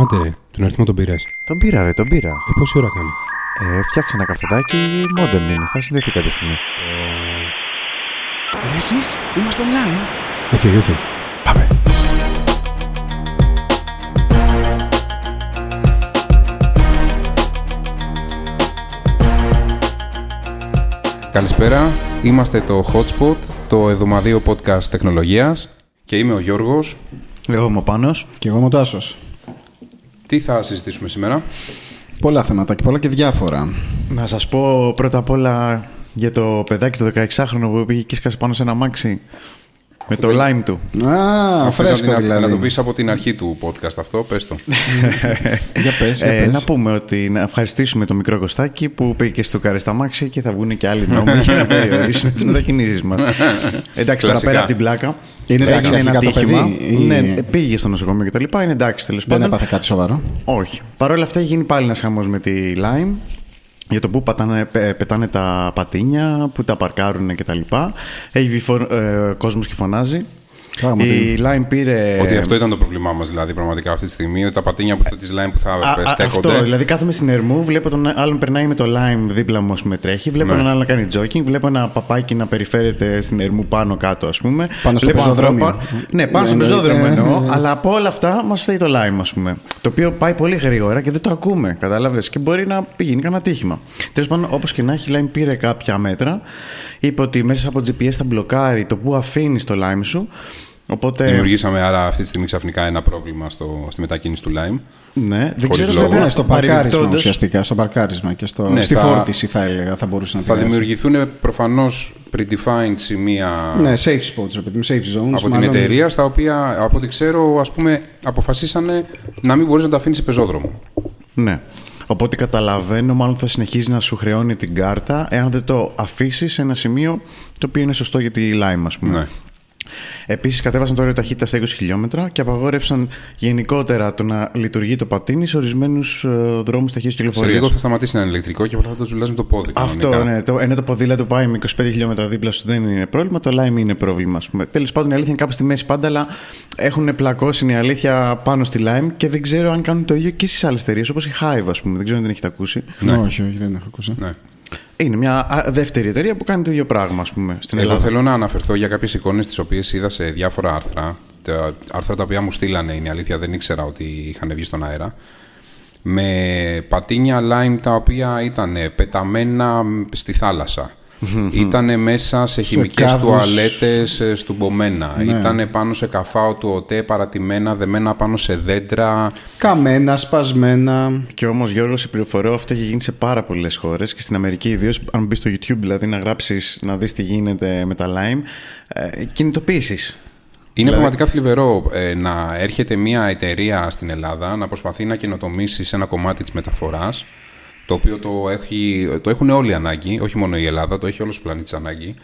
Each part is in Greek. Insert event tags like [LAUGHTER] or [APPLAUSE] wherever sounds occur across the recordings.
Άντε ρε, τον αριθμό τον πήρες. Τον πήρα, ρε, τον πήρα. Ε, πόση ώρα κάνει; Ε, φτιάξε ένα καφεδάκι, modem είναι. Θα συνδεθεί κάποια στιγμή. Ρε εσείς, είμαστε online. Οκ, οκ. Πάμε. Καλησπέρα, είμαστε το Hotspot, το εβδομαδίο podcast τεχνολογίας και είμαι ο Γιώργος. Εγώ είμαι ο Πάνος. Και εγώ είμαι ο Τάσος. Τι θα συζητήσουμε σήμερα; Πολλά θέματα και πολλά και διάφορα. Να σας πω πρώτα απ' όλα για το παιδάκι το 16χρονο που πήγε και σκάσε πάνω σε ένα μάξι με το lime του. Α, Αφού φρέσκο να, δηλαδή. Να το πεις από την αρχή του podcast αυτό, πες το. [LAUGHS] Για πες, για Ε, πες. να πούμε ότι να ευχαριστήσουμε το μικρό Κωστάκι που πήγε και στο καρεσταμάξι και θα βγουν και άλλοι νόμοι για να περιορίσουν τις μετακινήσεις μας. [LAUGHS] εντάξει, τώρα Κλασικά. πέρα από την πλάκα. Είναι εντάξει έγινε ένα αρχικά το τύχημα. παιδί ή- Ναι, πήγε στο νοσοκομείο και τα λοιπά. Είναι εντάξει τέλος Δεν πάντων. έπαθε κάτι σοβαρό. Όχι. Παρ' όλα αυτά έχει γίνει πάλι ένας χαμός με τη Lime για το πού πατάνε, πε- πετάνε τα πατίνια, πού τα παρκάρουν κτλ. Έχει βγει φω, ε, κόσμος και φωνάζει. Πράγματι. Η Lime πήρε. Ότι αυτό ήταν το πρόβλημά μας δηλαδή πραγματικά αυτή τη στιγμή, ότι τα πατίνια που θα της λένε που θα Α, α, στέκονται. αυτό, δηλαδή κάθομαι στην Ερμού, βλέπω τον άλλον περνάει με το lime δίπλα μου, ας πούμε, τρέχει. Βλέπω Ναι. έναν άλλο να κάνει jogging, βλέπω ένα παπάκι να περιφέρεται στην Ερμού πάνω κάτω, ας πούμε. Πάνω στο Βλέπω πεζόδρομο. ανθρώπα- Ναι, πάνω στο Ναι, πεζόδρομο ε, εννοώ. ε, ε. Αλλά από όλα αυτά μας φταίει το lime, ας πούμε. Το οποίο πάει πολύ γρήγορα και δεν το ακούμε, κατάλαβες. Και μπορεί να πηγαίνει κανένα τύχημα. Τέλος πάντων, όπως και να έχει, η lime πήρε κάποια μέτρα. Είπε ότι μέσα από GPS θα μπλοκάρει το που αφήνεις το lime σου. Οπότε. Δημιουργήσαμε άρα αυτή τη στιγμή ξαφνικά ένα πρόβλημα στο, στη μετακίνηση του Lime. Ναι, δεν Χωρίς ξέρω λόγο. βέβαια, Ναι, στο παρκάρισμα παρεμπιπτόντως- ουσιαστικά. Στο παρκάρισμα και στο... Ναι, στη θα- φόρτιση θα έλεγα θα μπορούσε να Θα επηρεάσει. δημιουργηθούν προφανώς predefined σημεία Ναι, safe spots, ρε παιδί μου, safe zones. από την μάλλον. εταιρεία, στα οποία από ό,τι ξέρω, ας πούμε, αποφασίσανε να μην μπορείς να τα αφήνεις σε πεζόδρομο. Ναι. Οπότε καταλαβαίνω, μάλλον θα συνεχίζει να σου χρεώνει την κάρτα εάν δεν το αφήσεις σε ένα σημείο το οποίο είναι σωστό για τη Lime, ας πούμε. Ναι. Επίσης, κατέβασαν το όριο ταχύτητα στα 20 χιλιόμετρα και απαγόρευσαν γενικότερα το να λειτουργεί το πατίνι σε ορισμένους δρόμους ταχύτητας Σε κυκλοφορίας. λίγο θα σταματήσει να είναι ηλεκτρικό και απλά θα το ζουλάζει με το πόδι. Αυτό, κανονικά. ναι. Το, ενώ το ποδήλατο πάει με 25 χιλιόμετρα δίπλα σου δεν είναι πρόβλημα, το Lime είναι πρόβλημα. Τέλος πάντων, η αλήθεια είναι κάπου στη μέση πάντα, αλλά έχουν πλακώσει είναι η αλήθεια πάνω στη Lime και δεν ξέρω αν κάνουν το ίδιο και στις άλλες εταιρείες, όπως η Hive, ας πούμε. Δεν ξέρω αν την έχετε ακούσει. Ναι. Όχι, όχι, δεν έχω ακούσει. Ναι. Είναι μια α, δεύτερη εταιρεία που κάνει το ίδιο πράγμα, ας πούμε, στην Εγώ Ελλάδα. θέλω να αναφερθώ για κάποιες εικόνες τις οποίες είδα σε διάφορα άρθρα. Τα άρθρα τα οποία μου στείλανε είναι η αλήθεια, δεν ήξερα ότι είχαν βγει στον αέρα. Με πατίνια lime τα οποία ήταν πεταμένα στη θάλασσα. Ήταν μέσα σε χημικές κάδους. τουαλέτες ε, στουμπομένα. Ναι. Ήταν πάνω σε καφάο του ΟΤΕ παρατημένα, δεμένα πάνω σε δέντρα. Καμένα, σπασμένα. Και όμως, Γιώργος, σε πληροφορώ, αυτό έχει γίνει σε πάρα πολλές χώρες και στην Αμερική, ιδίως αν μπεις στο YouTube, δηλαδή να γράψεις να δεις τι γίνεται με τα Lime, ε, κινητοποίησει. Είναι Δηλαδή- πραγματικά θλιβερό ε, να έρχεται μια εταιρεία στην Ελλάδα να προσπαθεί να καινοτομήσει σε ένα κομμάτι της μεταφοράς το οποίο το, έχει, το έχουν όλοι ανάγκη, όχι μόνο η Ελλάδα, το έχει όλος ο πλανήτης ανάγκη.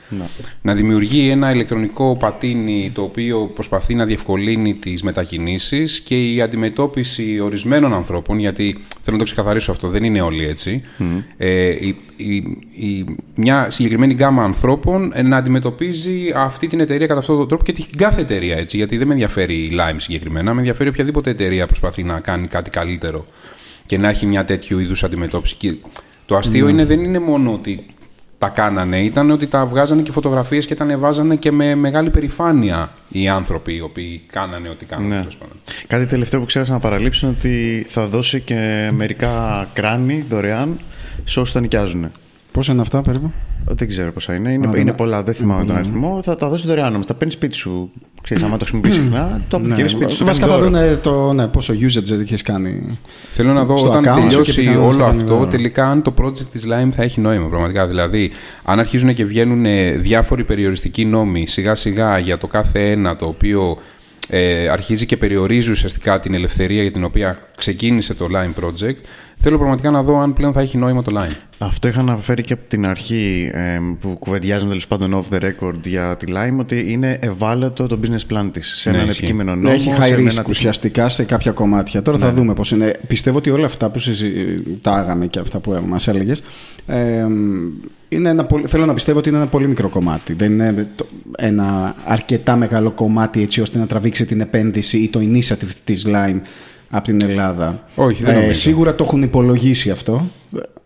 Να δημιουργεί ένα ηλεκτρονικό πατίνι το οποίο προσπαθεί να διευκολύνει τις μετακινήσεις και η αντιμετώπιση ορισμένων ανθρώπων, γιατί θέλω να το ξεκαθαρίσω αυτό, δεν είναι όλοι έτσι, ε, η, η, η, μια συγκεκριμένη γκάμα ανθρώπων ε, να αντιμετωπίζει αυτή την εταιρεία κατά αυτόν τον τρόπο και την κάθε εταιρεία έτσι, γιατί δεν με ενδιαφέρει η Lime συγκεκριμένα, με ενδιαφέρει οποιαδήποτε εταιρεία προσπαθεί να κάνει κάτι καλύτερο και να έχει μια τέτοιου είδους αντιμετώπιση. Και το αστείο είναι, δεν είναι μόνο ότι τα κάνανε, ήταν ότι τα βγάζανε και φωτογραφίες και τα ανεβάζανε και με μεγάλη περηφάνεια οι άνθρωποι οι οποίοι κάνανε ό,τι κάνανε. Ναι. τέλος πάντων. Κάτι τελευταίο που ξέχασα να παραλείψω είναι ότι θα δώσει και μερικά κράνη δωρεάν σε όσους τα νοικιάζουν. Πόσα είναι αυτά περίπου; Δεν ξέρω πόσα είναι. Είναι, Α, δεν- είναι πολλά, δεν θυμάμαι τον αριθμό. Θα τα δώσει δωρεάν όμως. Τα παίρνεις σπίτι σου. Ξέρεις, άμα το χρησιμοποιείς συχνά, το αποθηκεύεις σπίτι σου. το Ναι. Βασικά κάνεις θα δώρο. δουν το, ναι, πόσο usage έχεις κάνει. Θέλω να δω στο όταν account σου και τελειώσει πιθανόν όλο θα κάνει αυτό, δώρο. τελικά αν το project της Lime θα έχει νόημα πραγματικά. Δηλαδή, αν αρχίζουν και βγαίνουν ε, διάφοροι περιοριστικοί νόμοι σιγά σιγά για το κάθε ένα το οποίο ε, αρχίζει και περιορίζει ουσιαστικά την ελευθερία για την οποία ξεκίνησε το Lime Project, θέλω πραγματικά να δω αν πλέον θα έχει νόημα το Lime. Αυτό είχα αναφέρει και από την αρχή ε, που κουβεντιάζουμε τέλος πάντων off the record για τη Lime ότι είναι ευάλωτο το business plan της σε Ναι, έναν ισχύει. επικείμενο νόμο. Ναι, έχει σε high ένα risk τέτοιο- ουσιαστικά σε κάποια κομμάτια. Τώρα θα δούμε πώς είναι. Πιστεύω ότι όλα αυτά που συζητάγαμε και αυτά που μας έλεγες είναι ένα πολύ, θέλω να πιστεύω ότι είναι ένα πολύ μικρό κομμάτι. Δεν είναι το- ένα αρκετά μεγάλο κομμάτι έτσι ώστε να τραβήξει την επένδυση ή το initiative της Lime από την Ελλάδα. Όχι, δεν νομίζω. Σίγουρα το έχουν υπολογίσει αυτό,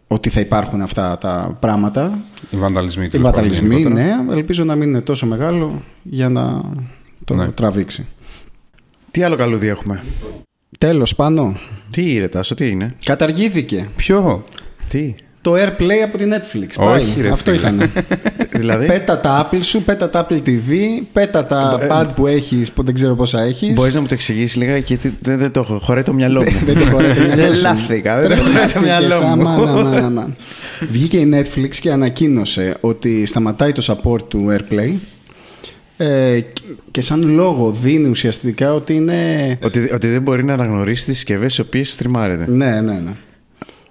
ότι θα υπάρχουν αυτά τα πράγματα. Οι βανταλισμοί. Οι τέλος πάντων, βαταλισμοί, γενικότερα. ναι. Ελπίζω να μην είναι τόσο μεγάλο για να το Ναι. τραβήξει. Τι άλλο καλούδι έχουμε; Τέλος, πάνω. Τι ρε Τάσο, τι είναι; Καταργήθηκε Ποιο; Τι; Το AirPlay από την Netflix. Όχι, Πάει. ρε Αυτό φίλε. ήταν. [LAUGHS] δηλαδή; Πέτα τα Apple σου, πέτα τα Apple TV, πέτα τα Ε, pad που έχεις, που δεν ξέρω πόσα έχεις. Μπορείς να μου το εξηγήσεις λίγα γιατί δεν, δεν το έχω. Χωράει το μυαλό μου. [LAUGHS] Δεν τη χωράει το μυαλό σου. Λάθηκα. Δεν το χωράει το μυαλό Αμάν, μου. αμάν, αμάν. Βγήκε η Netflix και ανακοίνωσε ότι σταματάει το support του AirPlay ε, και σαν λόγο δίνει ουσιαστικά ότι είναι... Ότι, ότι δεν μπορεί να αναγνωρίσει τις συσκευές τι οποίες στριμάρεται. Ναι, ναι, ναι.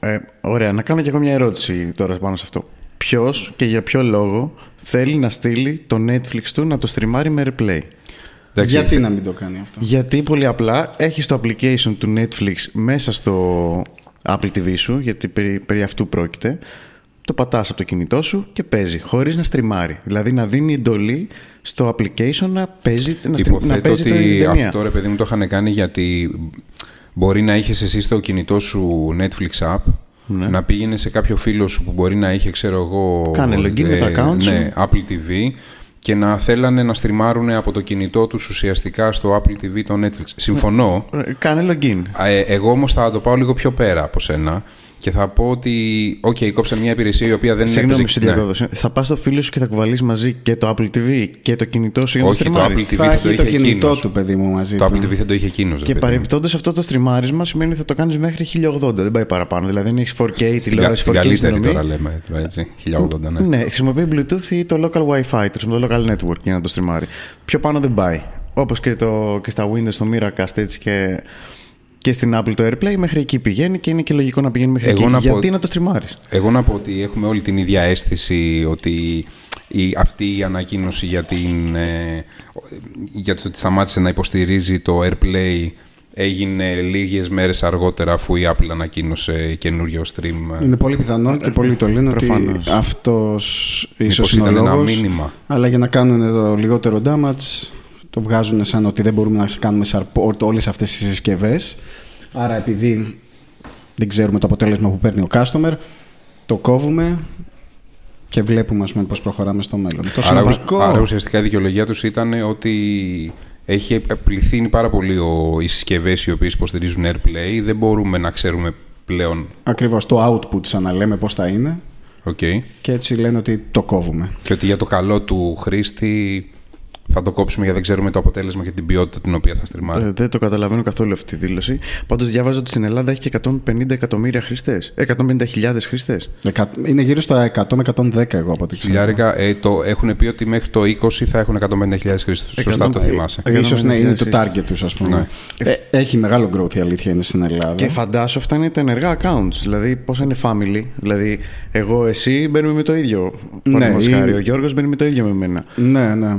Ε, ωραία, να κάνω και εγώ μια ερώτηση τώρα πάνω σε αυτό. Ποιος και για ποιο λόγο θέλει να στείλει το Netflix του να το στριμάρει με AirPlay. Εντάξει, Γιατί να μην το κάνει αυτό; Γιατί πολύ απλά έχει το application του Netflix μέσα στο Apple TV σου, γιατί περί, περί αυτού πρόκειται. Το πατάς από το κινητό σου και παίζει, χωρίς να στριμάρει. Δηλαδή να δίνει εντολή στο application να παίζει, να, στρι- να Υποθέτω παίζει το ότι ταινία. αυτό ρε παιδί μου το είχαν κάνει γιατί μπορεί να είχες εσύ στο κινητό σου Netflix app να πήγαινε σε κάποιο φίλο σου που μπορεί να είχε ξέρω εγώ Κάνε login με το account σου. ναι, Apple TV και να θέλανε να στριμάρουν από το κινητό τους ουσιαστικά στο Apple TV το Netflix. Συμφωνώ. Ε, Κάνε login. Ε, εγώ όμως θα το πάω λίγο πιο πέρα από σένα και θα πω ότι, οκ, κόψαν μια υπηρεσία η οποία δεν Συγγνώμη, έπαιζε- σε ναι. διακόπτω. Θα πας στο φίλο σου και θα κουβαλείς μαζί και το Apple TV και το κινητό σου για να Όχι, το το στριμάρεις. Apple TV Θα θα έχει το το είχε κινητό εκείνος. του παιδί μου μαζί Το του. Apple TV θα το είχε εκείνος. Και παρεμπιπτόντως αυτό το στριμάρισμα σημαίνει ότι θα το κάνεις μέχρι 1080, δεν πάει παραπάνω. Δηλαδή, αν έχεις 4K Στην, κα- τηλεόραση στην 4K καλύτερη συνδρομή. τώρα λέμε, τώρα, έτσι, 1080, ναι. Ναι, χρησιμοποιεί Bluetooth ή το local Wi-Fi, το local network για να το στριμάρει. Πιο πάνω δεν πάει. Όπως και, το, και στα Windows, το Miracast έτσι και, και στην Apple το AirPlay, μέχρι εκεί πηγαίνει και είναι και λογικό να πηγαίνει μέχρι Εγώ εκεί. να πω- Γιατί να το στριμάρεις; Εγώ να πω ότι έχουμε όλη την ίδια αίσθηση ότι η, αυτή η ανακοίνωση για, την, ε, για το ότι σταμάτησε να υποστηρίζει το AirPlay έγινε λίγες μέρες αργότερα αφού η Apple ανακοίνωσε καινούριο stream. Είναι πολύ πιθανό και πολλοί το λένε ότι Προφανώς. αυτός ίσως Μήπως είναι ο ήταν ένα λόγος. μήνυμα. Αλλά για να κάνουν το λιγότερο damage, το βγάζουν σαν ότι δεν μπορούμε να κάνουμε support όλες αυτές τις συσκευές. Άρα επειδή δεν ξέρουμε το αποτέλεσμα που παίρνει ο customer, το κόβουμε και βλέπουμε ας πούμε, πώς προχωράμε στο μέλλον. Το Άρα, ουσ- σημαντικό... άρα ουσιαστικά η δικαιολογία τους ήταν ότι έχει πληθύνει πάρα πολύ ο, οι συσκευές οι οποίες υποστηρίζουν AirPlay. Δεν μπορούμε να ξέρουμε πλέον. Ακριβώς το output σαν να λέμε πώς θα είναι Okay. και έτσι λένε ότι το κόβουμε. Και ότι για το καλό του χρήστη θα το κόψουμε γιατί δεν ξέρουμε το αποτέλεσμα και την ποιότητα την οποία θα στριμάρει. Ε, δεν το καταλαβαίνω καθόλου αυτή τη δήλωση. Πάντως διάβαζα ότι στην Ελλάδα έχει και 150 εκατομμύρια χρηστέ. 150.000 χρηστέ. Δεκα- Είναι γύρω στο 100 με 110 εγώ από ό,τι ξέρω. Χιλιάρικα, ε, το, έχουν πει ότι μέχρι το 20 θα έχουν 150.000 χρήστες. Σωστά το 150. θυμάσαι. Ε, Ίσως ναι, είναι το 150.000 target τους ας πούμε. Ναι. Ε, έχει μεγάλο growth η αλήθεια είναι στην Ελλάδα. Και φαντάσου αυτά είναι τα ενεργά accounts. Δηλαδή, πόσα είναι family. Δηλαδή, εγώ, εσύ μπαίνουμε με το ίδιο. Ναι, Παραδείγματος ή- χάρη, Ο Γιώργος μπαίνει με το ίδιο με μένα. Ναι, ναι.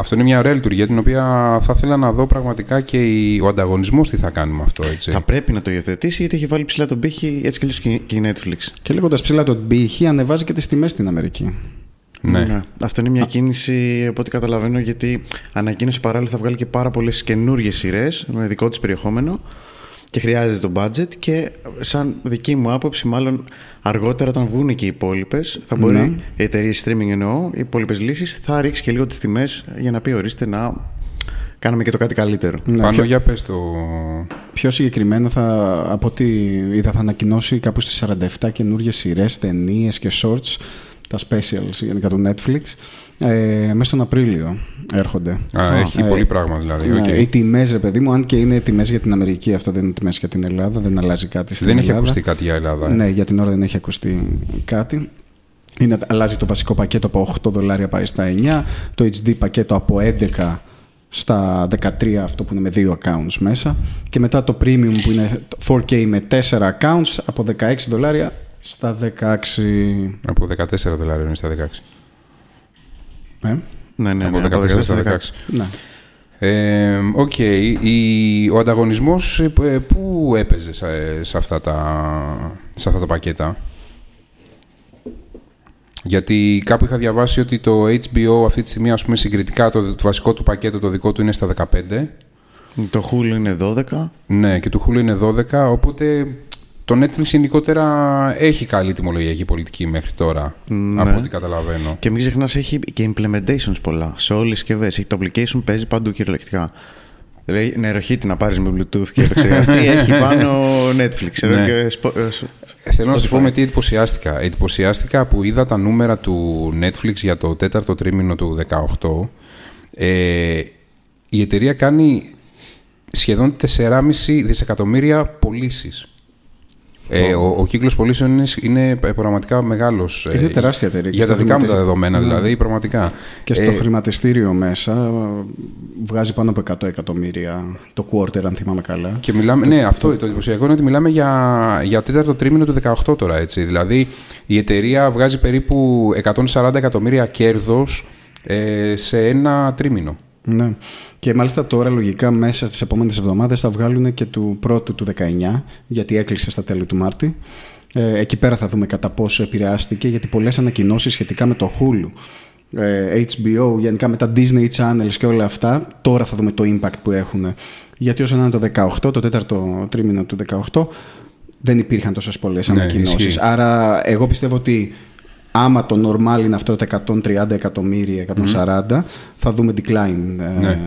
Αυτό είναι μια ωραία λειτουργία την οποία θα ήθελα να δω πραγματικά και η- ο ανταγωνισμός τι θα κάνει με αυτό. Έτσι. Θα πρέπει να το υιοθετήσει γιατί έχει βάλει ψηλά τον πύχη έτσι κι αλλιώς και και η Netflix. Και λέγοντας ψηλά το πύχη, ανεβάζει και τις τιμές στην Αμερική. Ναι. Αυτό είναι μια κίνηση από ό,τι καταλαβαίνω γιατί ανακοίνωσε παράλληλα θα βγάλει και πάρα πολλές καινούριε σειρές με δικό της περιεχόμενο και χρειάζεται το budget και σαν δική μου άποψη μάλλον αργότερα όταν βγουν και οι υπόλοιπες θα μπορεί Ναι. οι εταιρείες streaming εννοώ, οι υπόλοιπες λύσεις θα ρίξει και λίγο τις τιμές για να πει ορίστε να κάνουμε και το κάτι καλύτερο. Ναι, Πάνω πιο, για πες το... πιο συγκεκριμένα, θα, από ό,τι είδα, θα ανακοινώσει κάπου στις 47 καινούριε σειρές, ταινίες και shorts, τα specials γενικά του Netflix. Ε, μέσα στον Απρίλιο έρχονται. Α, έχει Ε, πολύ πράγμα δηλαδή. Ναι, οκ. Οι τιμές, ρε παιδί μου, αν και είναι τιμές για την Αμερική, αυτό δεν είναι τιμές για την Ελλάδα, δεν αλλάζει κάτι στην Δεν Ελλάδα. έχει ακουστεί κάτι για Ελλάδα. ε. Ναι, για την ώρα δεν έχει ακουστεί κάτι. Είναι, αλλάζει το βασικό πακέτο από 8 δολάρια πάει στα 9, το HD πακέτο από 11 στα 13, αυτό που είναι με δύο accounts μέσα και μετά το premium που είναι 4K με 4 accounts από 16 δολάρια στα 16. Από 14 δολάρια είναι στα 16. Ε, Ναι, ναι, από ναι, 14 στα 16. ναι. Ε, Οκ. Η- Ο ανταγωνισμός ε, ε, πού έπαιζε σε, σε αυτά τα, σε αυτά τα πακέτα; Γιατί κάπου είχα διαβάσει ότι το HBO αυτή τη στιγμή, ας πούμε, συγκριτικά το, το βασικό του πακέτο, το δικό του είναι στα 15. Το Hulu είναι 12. Ναι, και το Hulu είναι 12, οπότε το Netflix γενικότερα έχει καλή τιμολογιακή πολιτική μέχρι τώρα, Ναι. από ό,τι καταλαβαίνω. Και μην ξεχνάς, έχει και implementations πολλά σε όλες τις συσκευές. Το application παίζει παντού κυριολεκτικά. Δηλαδή, νεροχύτη να πάρεις με Bluetooth και επεξεργαστή [LAUGHS] έχει πάνω Netflix. ξέρω, Ναι. και σπο- ε, σ- Θέλω να σου Spotify. πω με τι εντυπωσιάστηκα. Εντυπωσιάστηκα που είδα τα νούμερα του Netflix για το τέταρτο τρίμηνο του 18. Ε, η εταιρεία κάνει σχεδόν 4,5 δισεκατομμύρια πωλήσεις. Ε, ο, ο κύκλος πωλήσεων είναι, είναι πραγματικά μεγάλος. ε, Είναι τεράστια εταιρεία και Για τα στο δικά μου τα χρηματιστήριο. δεδομένα, Ναι. δηλαδή, πραγματικά. Και στο Ε, χρηματιστήριο μέσα ε, βγάζει πάνω από 100 εκατομμύρια το quarter, αν θυμάμαι καλά. Και μιλάμε, ναι, αυτό το εντυπωσιακό είναι ότι μιλάμε για, για τέταρτο τρίμηνο του 18 τώρα, έτσι. Δηλαδή, η εταιρεία βγάζει περίπου 140 εκατομμύρια κέρδος ε, σε ένα τρίμηνο. Ναι. Και μάλιστα τώρα λογικά μέσα στις επόμενες εβδομάδες θα βγάλουν και του πρώτου του 19, γιατί έκλεισε στα τέλη του Μάρτη. Ε, εκεί πέρα θα δούμε κατά πόσο επηρεάστηκε, γιατί πολλές ανακοινώσεις σχετικά με το Hulu, ε, HBO, γενικά με τα Disney Channels και όλα αυτά, τώρα θα δούμε το impact που έχουν. Γιατί όσο να είναι το 18, το τέταρτο τρίμηνο του 18, δεν υπήρχαν τόσες πολλές Ναι, ανακοινώσεις. ισχύει. Άρα εγώ πιστεύω ότι άμα το normal είναι αυτό τα 130 εκατομμύρια, 140, θα δούμε decline. ε, Ναι.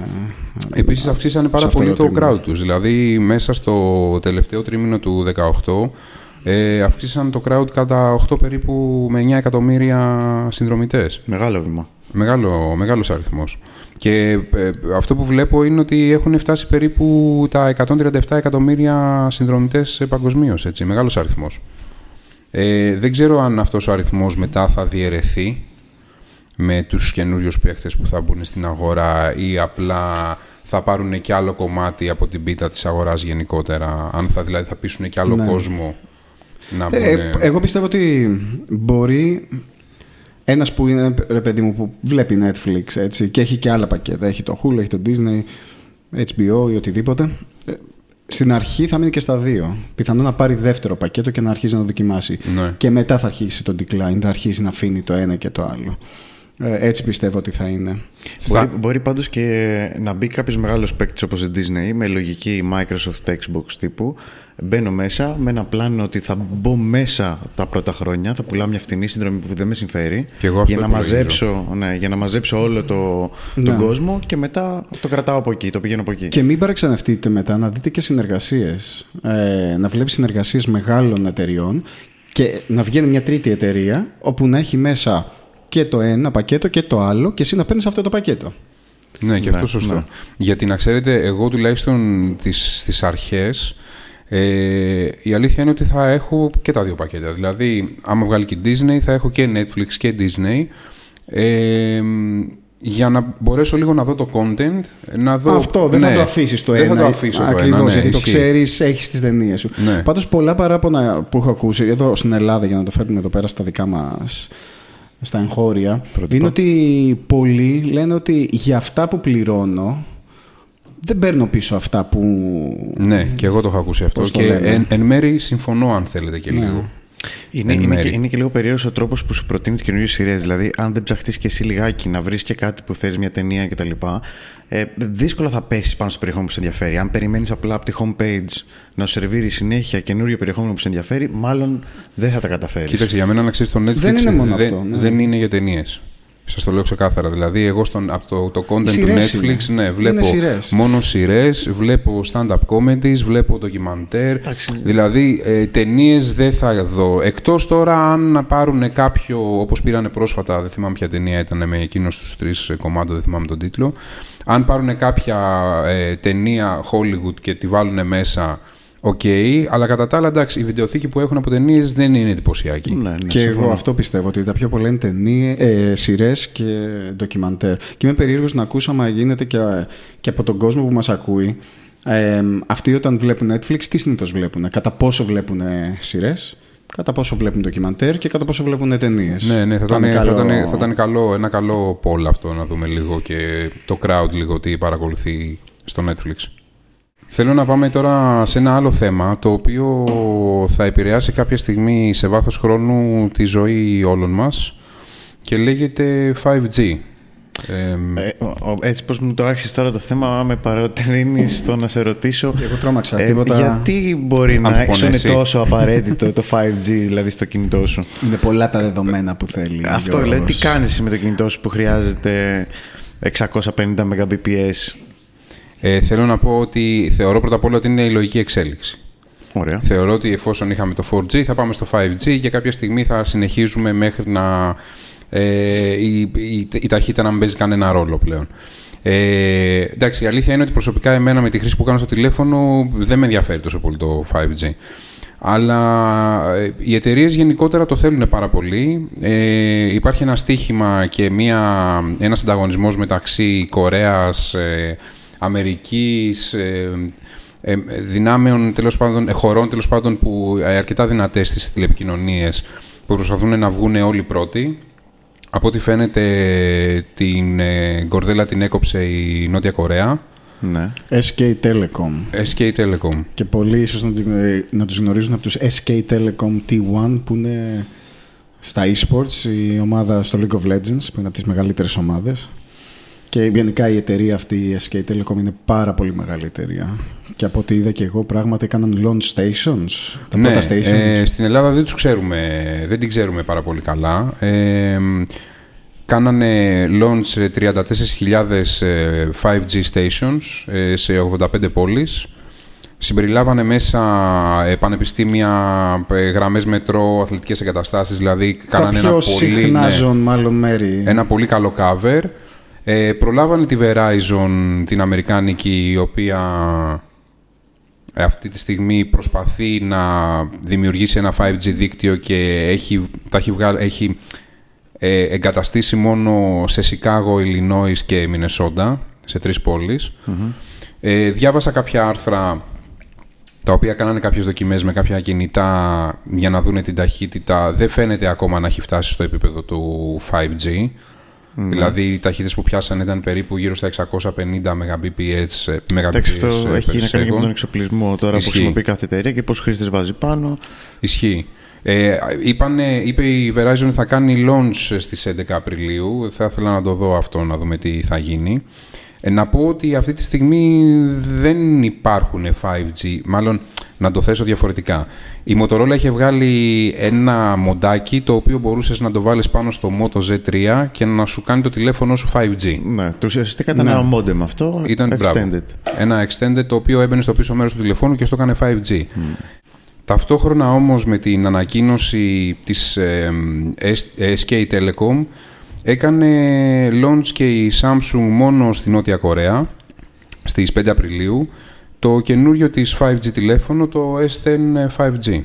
Επίσης αυξήσανε πάρα σε αυτό πολύ το το τρίμηνο. crowd τους. Δηλαδή, μέσα στο τελευταίο τρίμηνο του 18 ε, αυξήσαν το crowd κατά 8 περίπου με 9 εκατομμύρια συνδρομητές. Μεγάλο βήμα. Μεγάλο, μεγάλος αριθμός. Και ε, αυτό που βλέπω είναι ότι έχουν φτάσει περίπου τα 137 εκατομμύρια συνδρομητές παγκοσμίως. Μεγάλος αριθμός. Ε, δεν ξέρω αν αυτός ο αριθμός μετά θα διαιρεθεί με τους καινούριους παίχτες που θα μπουν στην αγορά ή απλά θα πάρουν και άλλο κομμάτι από την πίτα της αγοράς γενικότερα. Αν θα, δηλαδή θα πείσουν και άλλο Ναι. κόσμο να μπουν... Ε, εγώ πιστεύω ότι μπορεί ένας που είναι ρε παιδί μου που βλέπει Netflix έτσι, και έχει και άλλα πακέτα, έχει το Hulu, έχει το Disney, HBO ή οτιδήποτε. Ε, Στην αρχή θα μείνει και στα δύο. Πιθανόν να πάρει δεύτερο πακέτο και να αρχίσει να το δοκιμάσει. Ναι. Και μετά θα αρχίσει το decline, θα αρχίσει να αφήνει το ένα και το άλλο. Ε, έτσι πιστεύω ότι θα είναι. Μπορεί, μπορεί πάντως και να μπει κάποιος μεγάλος παίκτης όπως η Disney με λογική Microsoft Xbox τύπου. Μπαίνω μέσα με ένα πλάνο ότι θα μπω μέσα τα πρώτα χρόνια, θα πουλάω μια φθηνή συνδρομή που δεν με συμφέρει Και εγώ αυτό για, να υπολογίζω. μαζέψω, ναι, για να μαζέψω όλο το, τον Ναι. κόσμο και μετά το κρατάω από εκεί, το πηγαίνω από εκεί. Και μην παραξενευτείτε μετά να δείτε και συνεργασίες. Ε, να βλέπεις συνεργασίες μεγάλων εταιριών και να βγαίνει μια τρίτη εταιρεία όπου να έχει μέσα και το ένα πακέτο και το άλλο και εσύ να παίρνεις αυτό το πακέτο. Ναι, και Ναι, αυτό σωστό. ναι. Γιατί να ξέρετε, εγώ τουλάχιστον τις, στις αρχές, ε, η αλήθεια είναι ότι θα έχω και τα δύο πακέτα. Δηλαδή, άμα βγάλει και Disney, θα έχω και Netflix και Disney. Ε, για να μπορέσω λίγο να δω το content, να δω... Αυτό δεν ναι, θα το αφήσεις το δεν ένα. θα το αφήσω το Ακριβώς, ένα, ναι, γιατί το ισχύει. ξέρεις, έχεις τις ταινίες σου. Ναι. Πάντως, πολλά παράπονα που έχω ακούσει εδώ στην Ελλάδα, για να το φέρνουμε εδώ πέρα στα δικά μας στα εγχώρια, Πρότυπα. είναι ότι πολλοί λένε ότι για αυτά που πληρώνω δεν παίρνω πίσω αυτά που. Ναι, και εγώ το έχω ακούσει αυτό. Πώς το Και λένε. εν, εν μέρη συμφωνώ, αν θέλετε και Ναι. λίγο. Είναι, εν είναι, μέρη. και, είναι και λίγο περίεργος ο τρόπος που σου προτείνει τις καινούριε σειρές. Δηλαδή, αν δεν ψαχτείς και εσύ λιγάκι να βρεις και κάτι που θέλεις, μια ταινία κτλ., ε, δύσκολα θα πέσεις πάνω στο περιεχόμενο που σε ενδιαφέρει. Αν περιμένεις απλά από τη homepage να σου σερβίρει συνέχεια καινούριο περιεχόμενο που σε ενδιαφέρει, μάλλον δεν θα τα καταφέρεις. Κοίταξε, για μένα να ξέρεις το Netflix Δεν είναι μόνο δεν, αυτό, ναι. δεν είναι για ταινίες. Σας το λέω ξεκάθαρα. Δηλαδή, εγώ στον, από το, το content του Σειρές Netflix είναι. ναι, βλέπω Είναι σειρές. μόνο σειρές, βλέπω stand-up comedies, βλέπω ντοκιμαντέρ. Εντάξει. Δηλαδή, ε, ταινίες δεν θα δω. Εκτός τώρα αν πάρουν κάποιο, όπως πήρανε πρόσφατα, δεν θυμάμαι ποια ταινία ήταν με εκείνος τους τρεις κομμάτια, δεν θυμάμαι τον τίτλο. Αν πάρουν κάποια ε, ταινία Hollywood και τη βάλουν μέσα. Οκ, αλλά κατά τα άλλα εντάξει, η βιντεοθήκη που έχουν από ταινίες δεν είναι εντυπωσιακή. Ναι, ναι, Και συμφωνώ. εγώ αυτό πιστεύω ότι τα πιο πολλά είναι ταινίε, ε, σειρές και ντοκιμαντέρ. Και είμαι περίεργος να ακούσω άμα γίνεται και, και από τον κόσμο που μας ακούει. Ε, αυτοί όταν βλέπουν Netflix, τι συνήθως βλέπουν, κατά πόσο βλέπουν σειρές, κατά πόσο βλέπουν ντοκιμαντέρ και κατά πόσο βλέπουν ταινίες; Ναι, ναι, θα ήταν, θα, ήταν, θα ήταν καλό, ένα καλό poll αυτό να δούμε λίγο και το crowd λίγο τι παρακολουθεί στο Netflix. Θέλω να πάμε τώρα σε ένα άλλο θέμα το οποίο θα επηρεάσει κάποια στιγμή σε βάθος χρόνου τη ζωή όλων μας και λέγεται 5G. Ε, έτσι πως μου το άρχισες τώρα το θέμα με παροτρύνεις στο να σε ρωτήσω Εγώ τρόμαξα. ε, τίποτα... γιατί μπορεί Αν να το σου είναι πονέσει. τόσο απαραίτητο το 5G δηλαδή στο κινητό σου; Είναι πολλά τα δεδομένα που θέλει. ο Αυτό δηλαδή Γιώργος. τι κάνεις εσύ με το κινητό σου που χρειάζεται 650 Mbps; Ε, θέλω να πω ότι θεωρώ πρώτα απ' όλα ότι είναι η λογική εξέλιξη. Ωραία Θεωρώ ότι εφόσον είχαμε το 4G θα πάμε στο 5G και κάποια στιγμή θα συνεχίζουμε μέχρι να ε, η, η, η ταχύτητα να μην παίζει κανένα ρόλο πλέον. Ε, εντάξει, η αλήθεια είναι ότι προσωπικά εμένα με τη χρήση που κάνω στο τηλέφωνο δεν με ενδιαφέρει τόσο πολύ το 5G. Αλλά ε, οι εταιρείες γενικότερα το θέλουν πάρα πολύ. Ε, υπάρχει ένα στίχημα και μια, ένας ανταγωνισμός μεταξύ Κορέας, ε, Αμερικής, ε, ε, δυνάμεων τέλος πάντων, ε, χωρών τέλος πάντων που ε, αρκετά δυνατές στις τηλεπικοινωνίες που προσπαθούν να βγουν όλοι πρώτοι. Από ό,τι φαίνεται την ε, κορδέλα την έκοψε η Νότια Κορέα, ναι. SK Telecom. SK Telecom. Και πολλοί ίσως να, την- ε, να τους γνωρίζουν από τους SK Telecom T1 που είναι στα esports, η ομάδα στο League of Legends που είναι από τις μεγαλύτερες ομάδες. Και γενικά η εταιρεία αυτή, η SK Telecom, είναι πάρα πολύ μεγάλη εταιρεία. Και από ό,τι είδα και εγώ, πράγματι έκαναν launch stations. Τα ναι, πρώτα stations. ε, στην Ελλάδα δεν τους ξέρουμε, δεν την ξέρουμε πάρα πολύ καλά. Ε, κάνανε launch 34.000 ε, 5G stations ε, σε 85 πόλεις. Συμπεριλάβανε μέσα ε, πανεπιστήμια, ε, γραμμές μετρό, αθλητικές εγκαταστάσεις, δηλαδή τα κάνανε πιο ένα πολύ, συχνά ναι, ζων, μάλλον μέρη. ένα πολύ καλό cover. Ε, προλάβανε τη Verizon, την Αμερικάνικη, η οποία ε, αυτή τη στιγμή προσπαθεί να δημιουργήσει ένα 5G δίκτυο και έχει, τα έχει, βγάλει, έχει ε, εγκαταστήσει μόνο σε Σικάγο, Ιλινόης και Μινεσόντα, σε τρεις πόλεις. Ε, διάβασα κάποια άρθρα τα οποία κάνανε κάποιες δοκιμές με κάποια κινητά για να δούνε την ταχύτητα. Δεν φαίνεται ακόμα να έχει φτάσει στο επίπεδο του 5G. Δηλαδή οι ταχύτητες που πιάσανε ήταν περίπου γύρω στα 650 Mbps. ε, Εντάξει, Mbps, αυτό ε, έχει per να κάνει και με second. τον εξοπλισμό τώρα Ισχύει. που χρησιμοποιεί κάθε εταιρεία και πόσους χρήστες βάζει πάνω. Ισχύει. Ε, είπανε, είπε η Verizon ότι θα κάνει launch στις 11 Απριλίου. Θα ήθελα να το δω αυτό, να δούμε τι θα γίνει. Ε, να πω ότι αυτή τη στιγμή δεν υπάρχουν 5G. Μάλλον, να το θέσω διαφορετικά. Η Motorola είχε βγάλει ένα μοντάκι το οποίο μπορούσες να το βάλεις πάνω στο Moto Z3 και να σου κάνει το τηλέφωνο σου 5G. Ναι, το ουσιαστικά ήταν Ναι. ένα modem αυτό, Ήταν μπράβο. extended. Ένα extended το οποίο έμπαινε στο πίσω μέρος του τηλεφώνου και στο έκανε 5G. Ταυτόχρονα όμως με την ανακοίνωση της ε, S- SK Telecom έκανε launch και η Samsung μόνο στη Νότια Κορέα στις 5 Απριλίου το καινούριο της 5G τηλέφωνο, το S10 5G.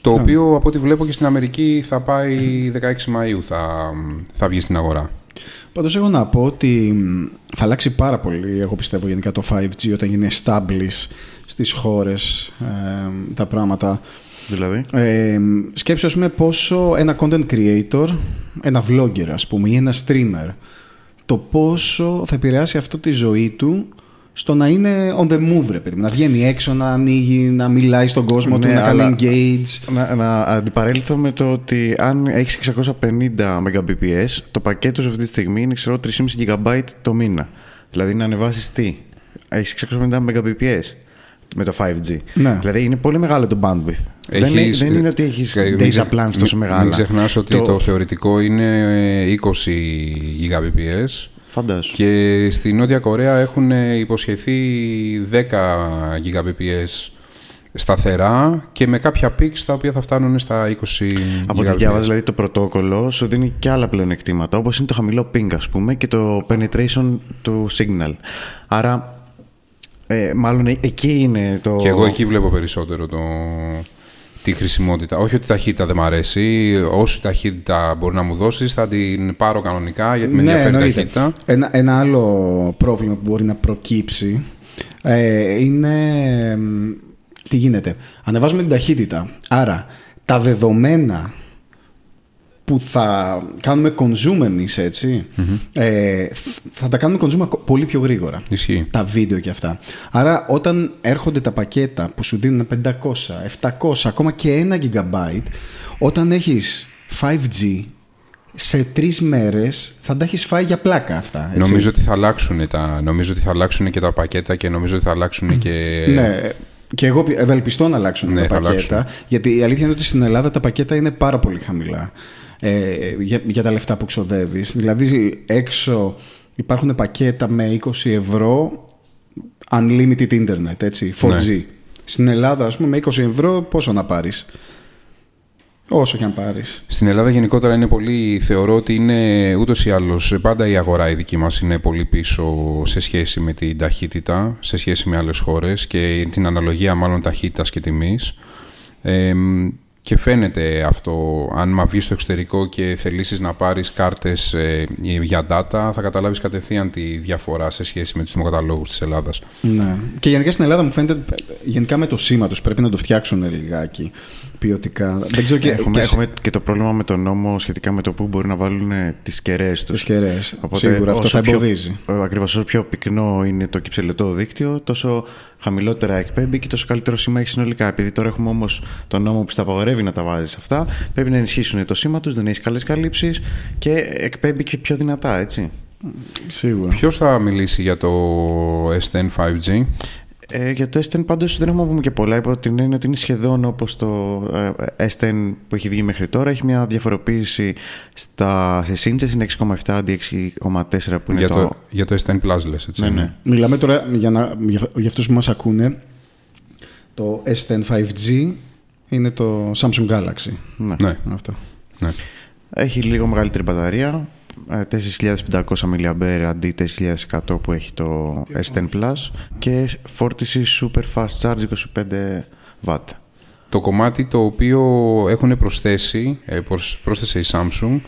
Το οποίο από ό,τι βλέπω και στην Αμερική θα πάει 16 Μαΐου θα, θα βγει στην αγορά. Πάντως εγώ να πω ότι μ, θα αλλάξει πάρα πολύ, εγώ πιστεύω γενικά το 5G όταν γίνει establish στις χώρες ε, τα πράγματα. Δηλαδή; Ε, σκέψου ας πούμε πόσο ένα content creator, ένα vlogger ας πούμε ή ένα streamer το πόσο θα επηρεάσει αυτό τη ζωή του στο να είναι on the move ρε παιδί μου, να βγαίνει έξω, να ανοίγει, να μιλάει στον κόσμο του, Ναι, να κάνει αλλά- engage. Να, να αντιπαρέλθω με το ότι αν έχεις 650 Mbps, το πακέτος σου αυτή τη στιγμή είναι ξέρω 3,5 GB το μήνα. Δηλαδή να ανεβάσεις τι; Έχεις 650 Mbps με το 5G. Ναι. Δηλαδή είναι πολύ μεγάλο το bandwidth. δεν, είναι, Έχεις- δεν είναι ότι έχεις ε, μην data ξε- plans τόσο μην- μεγάλα. Μην ξεχνάς ότι το, θεωρητικό είναι ε, 20 Gbps Φαντάσου. και στη Νότια Κορέα έχουν ε, υποσχεθεί 10 Gbps σταθερά και με κάποια peaks τα οποία θα φτάνουν στα 20 Από ό,τι Gbps. διάβαζα, δηλαδή το πρωτόκολλο σου δίνει και άλλα πλεονεκτήματα, όπως είναι το χαμηλό ping, ας πούμε, και το penetration του signal. Άρα, ε, μάλλον ε- εκεί είναι το... Και εγώ εκεί βλέπω περισσότερο το, τη χρησιμότητα. Όχι ότι η ταχύτητα δεν μ' αρέσει. Όση ταχύτητα μπορεί να μου δώσεις, θα την πάρω κανονικά γιατί με ενδιαφέρει η Ναι, εννοείται. ταχύτητα. Ένα, ένα άλλο πρόβλημα που μπορεί να προκύψει ε, είναι μ, τι γίνεται. Ανεβάζουμε την ταχύτητα. Άρα τα δεδομένα που θα κάνουμε consume εμείς, έτσι, ε, θ- θα τα κάνουμε consume ακο- πολύ πιο γρήγορα. Ισχύει. Τα βίντεο και αυτά. Άρα όταν έρχονται τα πακέτα που σου δίνουν 500, 700, ακόμα και 1 GB, όταν έχεις 5G, σε τρεις μέρες θα τα έχεις φάει για πλάκα αυτά. Έτσι. Νομίζω ότι θα αλλάξουν, τα, νομίζω ότι θα αλλάξουν και τα πακέτα και νομίζω ότι θα αλλάξουν και. [CLEARS THROAT] Ναι, και εγώ ευελπιστώ να αλλάξουν Ναι, τα θα πακέτα. αλλάξουν. Γιατί η αλήθεια είναι ότι στην Ελλάδα τα πακέτα είναι πάρα πολύ χαμηλά ε, για, για τα λεφτά που ξοδεύεις. Δηλαδή έξω υπάρχουν πακέτα με 20 ευρώ unlimited internet, έτσι, 4G. Ναι. Στην Ελλάδα, ας πούμε, με 20 ευρώ πόσο να πάρεις; Όσο και αν πάρεις. Στην Ελλάδα γενικότερα είναι πολύ, θεωρώ ότι είναι ούτως ή άλλως πάντα η αγορά η δική μας είναι πολύ πίσω σε σχέση με την ταχύτητα, σε σχέση με άλλες χώρες και την αναλογία μάλλον ταχύτητας και τιμής. Ε, και φαίνεται αυτό, αν μα βγεις στο εξωτερικό και θελήσεις να πάρεις κάρτες ε, για data, θα καταλάβεις κατευθείαν τη διαφορά σε σχέση με τους δημοκαταλόγους της Ελλάδας. Ναι. Και γενικά στην Ελλάδα μου φαίνεται, γενικά με το σήμα τους πρέπει να το φτιάξουν λιγάκι ποιοτικά. Δεν ξέρω και, έχουμε, και έχουμε και το πρόβλημα με τον νόμο σχετικά με το πού μπορεί να βάλουν τις κεραίες τους. τις κεραίες. Σίγουρα αυτό θα εμποδίζει. Ακριβώς όσο πιο πυκνό είναι το κυψελετό δίκτυο, τόσο χαμηλότερα εκπέμπει και τόσο καλύτερο σήμα έχει συνολικά. Επειδή τώρα έχουμε όμως τον νόμο που στα απαγορεύει να τα βάζεις αυτά, πρέπει να ενισχύσουν το σήμα τους, δεν έχεις καλές καλύψεις και εκπέμπει και πιο δυνατά, έτσι. Σίγουρα. Ποιος θα μιλήσει για το S10 5G? Ε, για το S10 πάντως δεν έχουμε να πούμε και πολλά. Υπό την έννοια ότι είναι σχεδόν όπως το ε, S10 που έχει βγει μέχρι τώρα. Έχει μια διαφοροποίηση στα, σε σύντσες, είναι 6,7 αντί 6,4 που είναι Για το... το, για το S10 Plus λες, έτσι. Ναι, ναι. Μιλάμε τώρα για, να, για, για αυτούς που μας ακούνε. Το S10 5G είναι το Samsung Galaxy. Ναι. Ναι, Αυτό. ναι. Έχει λίγο μεγαλύτερη μπαταρία. Ε, 4.500 mAh αντί 4.100 που έχει το S10 Plus και φόρτιση super fast charge 25 W. Το κομμάτι το οποίο έχουν προσθέσει, ε, προσ- πρόσθεσε η Samsung,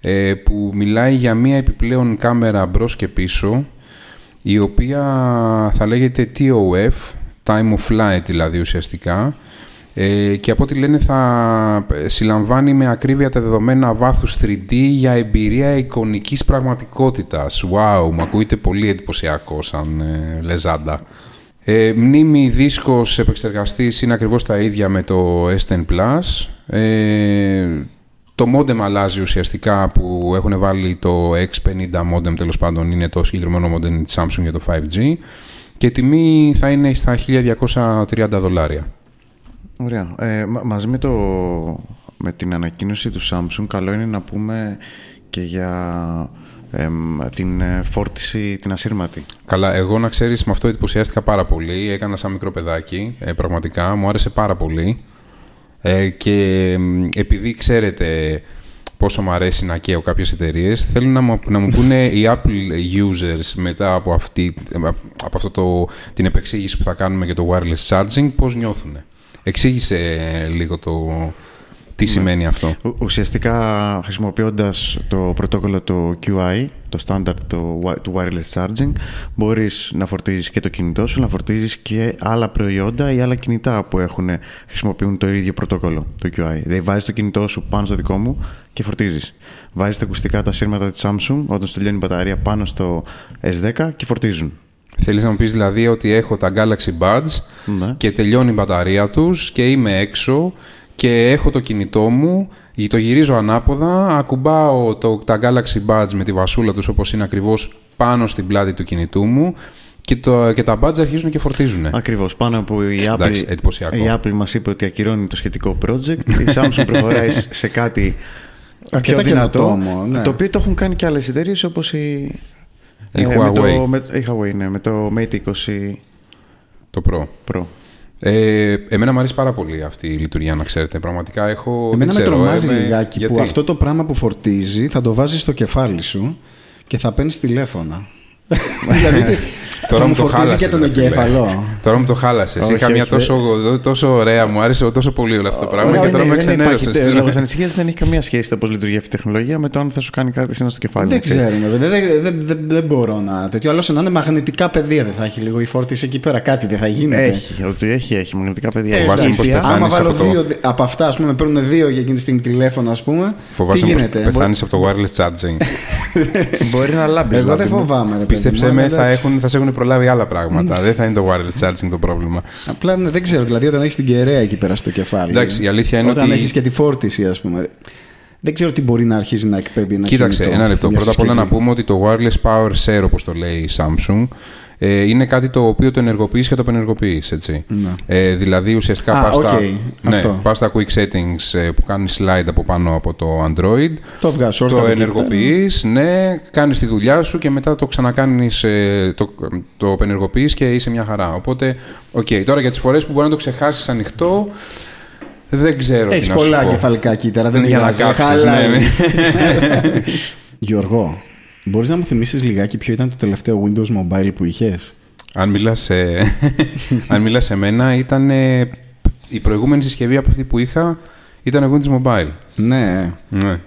ε, που μιλάει για μία επιπλέον κάμερα μπρος και πίσω, η οποία θα λέγεται TOF, Time of Flight δηλαδή ουσιαστικά, ε, και από ό,τι λένε θα ε, συλλαμβάνει με ακρίβεια τα δεδομένα βάθους 3D για εμπειρία εικονικής πραγματικότητας. Wow, μου ακούγεται πολύ εντυπωσιακό σαν ε, λεζάντα. Ε, μνήμη δίσκος επεξεργαστής είναι ακριβώς τα ίδια με το S10 Plus. Ε, το modem αλλάζει ουσιαστικά που έχουν βάλει το X50 modem τέλος πάντων είναι το συγκεκριμένο modem της Samsung για το 5G και η τιμή θα είναι στα 1230 δολάρια. Ωραία. Ε, μα- μαζί με, το, με την ανακοίνωση του Samsung καλό είναι να πούμε και για εμ, την ε, φόρτιση την ασύρματη. Καλά, εγώ να ξέρεις με αυτό εντυπωσιάστηκα πάρα πολύ. Έκανα σαν μικρό παιδάκι, ε, πραγματικά. Μου άρεσε πάρα πολύ. Ε, και μ, επειδή ξέρετε πόσο μου αρέσει να καίω κάποιες εταιρείες, θέλω να μου, να μου πούνε οι Apple users μετά από, αυτή, από αυτό το, την επεξήγηση που θα κάνουμε για το wireless charging, πώς νιώθουν. Εξήγησε ε, λίγο το τι σημαίνει αυτό. Ο- Ουσιαστικά χρησιμοποιώντας το πρωτόκολλο το QI, το standard το, wi- του wireless charging, μπορείς να φορτίζεις και το κινητό σου, να φορτίζεις και άλλα προϊόντα ή άλλα κινητά που έχουν, χρησιμοποιούν το ίδιο πρωτόκολλο, το QI. Δηλαδή βάζεις το κινητό σου πάνω στο δικό μου και φορτίζεις. Βάζεις τα ακουστικά τα σύρματα της Samsung όταν σου τελειώνει η μπαταρία πάνω στο S10 και φορτίζουν. Θέλεις να μου πεις δηλαδή ότι έχω τα Galaxy Buds Ναι. και τελειώνει η μπαταρία τους και είμαι έξω και έχω το κινητό μου, το γυρίζω ανάποδα, ακουμπάω το, τα Galaxy Buds με τη βασούλα τους όπως είναι ακριβώς πάνω στην πλάτη του κινητού μου και, το, και τα Buds αρχίζουν και φορτίζουν. Ακριβώς, πάνω που η Apple, Εντάξει, εντυπωσιακό. η Apple μας είπε ότι ακυρώνει το σχετικό project, η Samsung προχωράει σε κάτι Αρκετά πιο δυνατό, καινοτόμο, ναι. το οποίο το έχουν κάνει και άλλες εταιρείες όπως η, Η ε, με Huawei. το, με, η Huawei, ναι, με το Mate 20 Το Pro. Pro. Ε, εμένα μου αρέσει πάρα πολύ αυτή η λειτουργία, να ξέρετε. Πραγματικά έχω. Εμένα δεν με ξέρω, τρομάζει είμαι- λιγάκι γιατί; που αυτό το πράγμα που φορτίζει θα το βάζεις στο κεφάλι σου και θα παίρνεις τηλέφωνα. [LAUGHS] δηλαδή τι- Τώρα θα μου μου το φορτίζει χάλασες, και τον ρε φίλε. εγκέφαλο. Τώρα μου το χάλασες. Όχι, Είχα μια όχι, τόσο, τόσο ωραία, μου άρεσε τόσο πολύ όλο αυτό το πράγμα και τώρα με ξενέρωσες. Λόγω ανησυχίας δεν έχει καμία σχέση το πώς λειτουργεί αυτή η τεχνολογία με το αν θα σου κάνει κάτι εσένα στο κεφάλι. Δεν ξέρεις. ξέρω, ρε, δεν, δεν, δεν, δεν, δεν μπορώ να τέτοιο. Άλλο να είναι μαγνητικά πεδία δεν θα έχει λίγο η φόρτιση εκεί πέρα. Κάτι δεν θα γίνεται. Έχει, ότι έχει, έχει μαγνητικά παιδιά. Φοβάσαι Έχει μήπως ήπια. πεθάνεις Άμα βάλω από το- δύο δι- από αυτά, ας πούμε, παίρνουν δύο για εκείνη τη στιγμή τηλέφωνο, ας πούμε. Φοβάσαι τι πως γίνεται; πεθάνεις από το wireless charging. [LAUGHS] Μπορεί να λάμπεις. Εγώ δεν φοβάμαι, ρε παιδί Πίστεψέ μου, με, αλλά θα, εντάξει. έχουν, θα σε έχουν προλάβει άλλα πράγματα. Δεν θα είναι το wireless charging το πρόβλημα. Απλά ναι, δεν ξέρω, δηλαδή όταν έχεις την κεραία εκεί πέρα στο κεφάλι. Εντάξει, η αλήθεια είναι όταν ότι- έχεις και τη φόρτιση, ας πούμε. δεν ξέρω τι μπορεί να αρχίσει να εκπέμπει ένα Κοίταξε, κινητό, ένα λεπτό. μια Πρώτα απ' όλα να συσκευή. πούμε ότι το wireless power share, όπως το λέει η Samsung, ε, είναι κάτι το οποίο το ενεργοποιείς και το απενεργοποιείς, έτσι. Ε, δηλαδή, ουσιαστικά Ναι. Α, πας, στα, οκ, ναι, αυτό. πας στα quick settings ε, που κάνεις slide από πάνω από το Android, Το βγάζεις shortcut το εκεί ενεργοποιείς, ναι, κάνεις τη δουλειά σου και μετά το ξανακάνεις, ε, το, το απενεργοποιείς και είσαι μια χαρά. Οπότε, οκ, τώρα για τις φορές που μπορεί να το ξεχάσεις ανοιχτό, δεν ξέρω τι Έχεις να σου πολλά πω. κεφαλικά κύτταρα, δεν Για να πειράζει. κάψεις, χαλάει. ναι, ναι. [LAUGHS] Γιώργο, μπορείς να μου θυμίσεις λιγάκι ποιο ήταν το τελευταίο Windows Mobile που είχες; Αν μιλάς σε, [LAUGHS] αν μιλάς σε μένα, ήταν ε, η προηγούμενη συσκευή από αυτή που είχα ήταν Windows Mobile. Ναι, Ναι.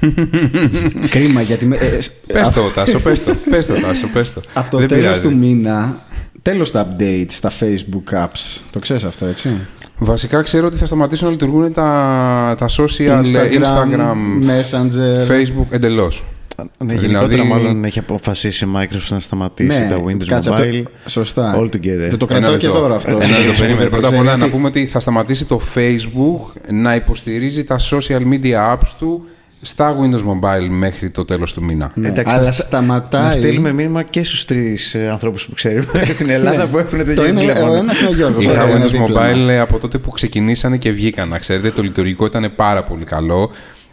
[LAUGHS] κρίμα γιατί... με- ε, ε, Πες το, Τάσο, πες το, πες το, Τάσο, πες το. Από το Δεν τέλος πειράζει. του μήνα, τέλος τα update στα Facebook apps. Το ξέρεις αυτό, έτσι; Βασικά ξέρω ότι θα σταματήσουν να λειτουργούν τα, τα social, Instagram, Messenger. Facebook εντελώς. Ναι, Δηλαδή- γενικότερα μάλλον έχει αποφασίσει η Microsoft να σταματήσει τα Windows Ναι, κάτσε Mobile. Αυτό, σωστά. all together. Το, το Ένα κρατάω και λεπτό. τώρα αυτό. Ένα Συγγνώμη, λεπτό, περίμενε. δεν το Πρώτα απ' ξέρει, όλα να γιατί- πούμε ότι θα σταματήσει το Facebook να υποστηρίζει τα social media apps του στα Windows Mobile μέχρι το τέλος του μήνα. Ναι, Εντάξει, αλλά να στα- σταματάει. Να στείλουμε μήνυμα και στους τρεις ανθρώπους που ξέρουμε στην Ελλάδα που έχουν Το τέτοιο ένα, ο τηλέφωνο. ένας είναι ο Γιώργος. Είχα ο ένας Windows δίπλα Mobile μας. ε, από τότε που ξεκινήσανε και βγήκαν. Να ξέρετε, το λειτουργικό ήταν πάρα πολύ καλό.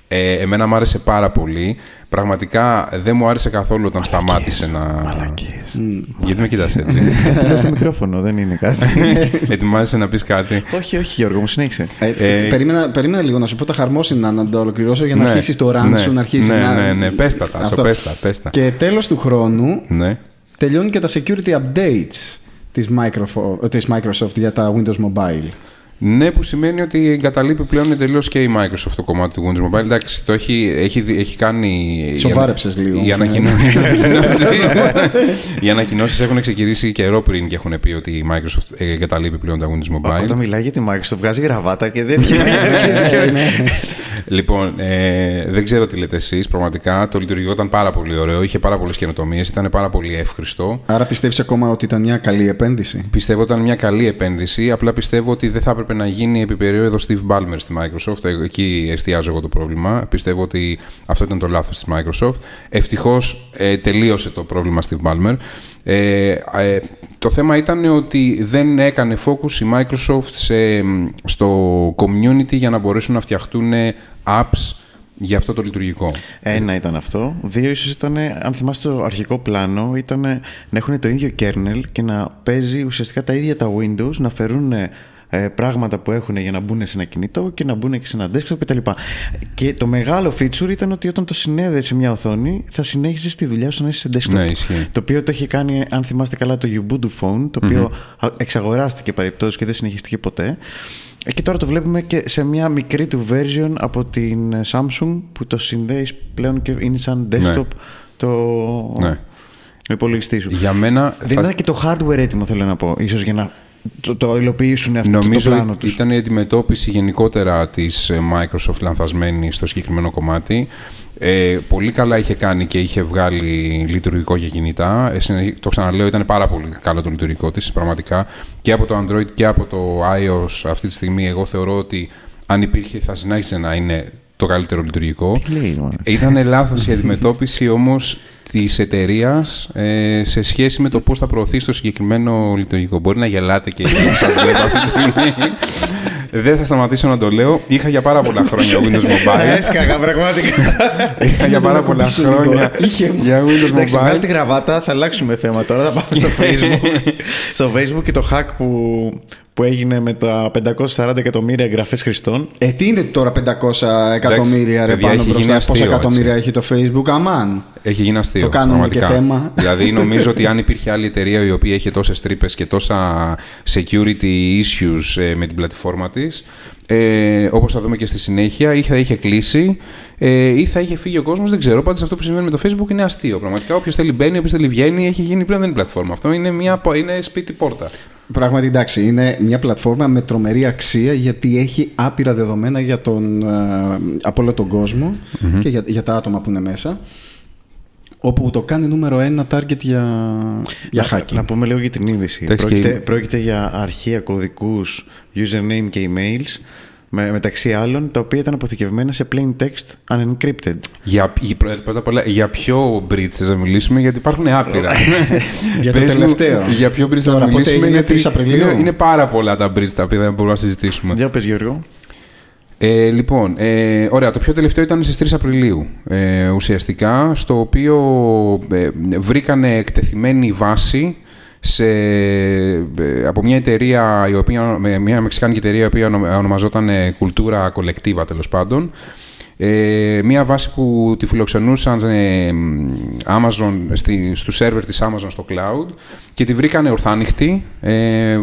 Ε, εμένα μου άρεσε πάρα πολύ. Πραγματικά δεν μου άρεσε καθόλου όταν σταμάτησε να. Μαλακίες. Γιατί με κοιτάς έτσι; [LAUGHS] Κάτι λέω στο μικρόφωνο, δεν είναι κάτι. [LAUGHS] Ετοιμάζεσαι να πεις κάτι; όχι, όχι, Γιώργο, μου συνέχισε. Ε, Ε, περίμενα, περίμενα λίγο να σου πω τα χαρμόσυνα να το ολοκληρώσω για να Ναι, αρχίσεις το run ναι, σου, να αρχίσεις ναι, να. ναι, ναι. Πες τα, Τάσο, Αυτό. πες τα, πες τα. Και τέλος του χρόνου Ναι. τελειώνουν και τα security updates της Microsoft, της Microsoft για τα Windows Mobile. Ναι, που σημαίνει ότι εγκαταλείπει πλέον εντελώς και η Microsoft το κομμάτι του Windows Mobile. Εντάξει, το έχει, έχει, έχει κάνει. Σοβάρεψες λίγο, Οι μου φαίνεται. ανακοινώσει [LAUGHS] [LAUGHS] ανακοινώσεις έχουν ξεκινήσει καιρό πριν και έχουν πει ότι η Microsoft εγκαταλείπει πλέον τα Windows Mobile. Όταν μιλάει για τη Microsoft, βγάζει γραβάτα και δεν [LAUGHS] Λοιπόν, ε, δεν ξέρω τι λέτε εσείς. Πραγματικά το λειτουργικό ήταν πάρα πολύ ωραίο. Είχε πάρα πολλές καινοτομίες. Ήταν πάρα πολύ εύχριστο. Άρα πιστεύεις ακόμα ότι ήταν μια καλή επένδυση; Πιστεύω ότι ήταν μια καλή επένδυση. Απλά πιστεύω ότι δεν θα έπρεπε να γίνει επί περίοδο Steve Ballmer στη Microsoft. Ε, Εκεί εστιάζω εγώ το πρόβλημα. Πιστεύω ότι αυτό ήταν το λάθος της Microsoft. Ευτυχώς ε, τελείωσε το πρόβλημα Steve Ballmer. Ε, ε, το θέμα ήταν ότι δεν έκανε focus η Microsoft σε, στο community για να μπορέσουν να φτιαχτούν apps για αυτό το λειτουργικό. Ένα ήταν αυτό. Δύο, ίσως ήταν, αν θυμάστε το αρχικό πλάνο, ήταν να έχουν το ίδιο kernel και να παίζει ουσιαστικά τα ίδια τα Windows, να φέρουν ε, πράγματα που έχουν για να μπουν σε ένα κινητό και να μπουν και σε ένα desktop κτλ. Και το μεγάλο feature ήταν ότι όταν το συνέδεε σε μια οθόνη, θα συνέχιζες τη δουλειά σου να είσαι σε desktop. Ναι, ισχύει. Το οποίο το έχει κάνει, αν θυμάστε καλά, το Ubuntu Phone, το οποιο εξαγοράστηκε παρεπτώσει και δεν συνεχίστηκε ποτέ. Ε, Και τώρα το βλέπουμε και σε μια μικρή του version από την ε, Samsung που το συνδέεις πλέον και είναι σαν desktop το Ναι. ο υπολογιστή σου. Για μένα Δεν θα- ήταν και το hardware έτοιμο, θέλω να πω, ίσως για να το, το υλοποιήσουν αυτό Νομίζω το πλάνο ότι τους. ήταν η αντιμετώπιση γενικότερα της ε, Microsoft λανθασμένη στο συγκεκριμένο κομμάτι. Ε, πολύ καλά είχε κάνει και είχε βγάλει λειτουργικό για κινητά. Ε, συνε- το ξαναλέω, ήταν πάρα πολύ καλό το λειτουργικό της, πραγματικά. Και από το Android και από το iOS αυτή τη στιγμή, εγώ θεωρώ ότι αν υπήρχε θα συνέχισε να είναι το καλύτερο λειτουργικό. Τι λέει, μάνα. Ήταν λάθος η αντιμετώπιση όμως της εταιρείας ε, σε σχέση με το πώς θα προωθεί το συγκεκριμένο λειτουργικό. Μπορεί να γελάτε και σας βλέπω αυτή τη στιγμή. Δεν θα σταματήσω να το λέω. Είχα για πάρα πολλά χρόνια Windows [LAUGHS] Mobile. Έσκαγα πραγματικά. Είχα για πάρα πολλά κουμπίσω λίγο. χρόνια Είχε- για Windows Εντάξει, βγάλει Mobile. τη γραβάτα, θα αλλάξουμε θέμα τώρα. Θα πάμε στο [LAUGHS] Facebook. στο Facebook και το hack που, που έγινε με τα 540 εκατομμύρια εγγραφές χρηστών. Ε, τι είναι τώρα 500 εκατομμύρια ρε παιδιά, πάνω έχει μπροστά, γίνει πόσα αστείο, εκατομμύρια έτσι. έχει το Facebook, αμάν; Έχει γίνει αστείο. Το κάνουμε πραγματικά. και θέμα. Δηλαδή, [LAUGHS] νομίζω ότι αν υπήρχε άλλη εταιρεία η οποία είχε τόσες τρύπες και τόσα security issues ε, με την πλατφόρμα της, ε, όπως θα δούμε και στη συνέχεια, ή θα είχε κλείσει ε, ή θα είχε φύγει ο κόσμος. Δεν ξέρω. Πάντως αυτό που συμβαίνει με το Facebook είναι αστείο. Πραγματικά, όποιος θέλει μπαίνει, όποιος θέλει βγαίνει, έχει γίνει πλέον δεν είναι πλατφόρμα. Αυτό είναι, μια, είναι σπίτι πόρτα. Πράγματι, εντάξει, είναι μια πλατφόρμα με τρομερή αξία γιατί έχει άπειρα δεδομένα για τον, ε, από όλο τον κοσμο και για, για τα άτομα που είναι μέσα. Όπου το κάνει νούμερο ένα target για, για να, hacking. να πούμε λίγο για την είδηση. Εντάξει, Πρόκειται, και- πρόκειται για αρχεία κωδικούς, username και emails Με, μεταξύ άλλων, τα οποία ήταν αποθηκευμένα σε plain text unencrypted. Για, για- πρώτα απ' όλα, για ποιο bridge θες να μιλήσουμε, γιατί υπάρχουν άπειρα. [LAUGHS] Για το [LAUGHS] Πες μου, τελευταίο. για ποιο bridge Τώρα, θα πότε μιλήσουμε, έγινε, γιατί 3 Απριλίου; είναι, είναι πάρα πολλά τα bridge τα οποία δεν μπορούμε να συζητήσουμε. Για πες Γιώργο. Ε, λοιπόν, ε, ωραία, το πιο τελευταίο ήταν στις 3 Απριλίου ε, ουσιαστικά, στο οποίο ε, βρήκανε εκτεθειμένη βάση σε, ε, από μια εταιρεία, η οποία, με μια μεξικάνικη εταιρεία η οποία ονομα- ονομαζόταν ε, Cultura Collectiva τέλος πάντων, ε, μια βάση που τη φιλοξενούσαν ε, Amazon, στη, στους σερβερ της Amazon στο cloud και τη βρήκανε ορθάνυχτη. Ε,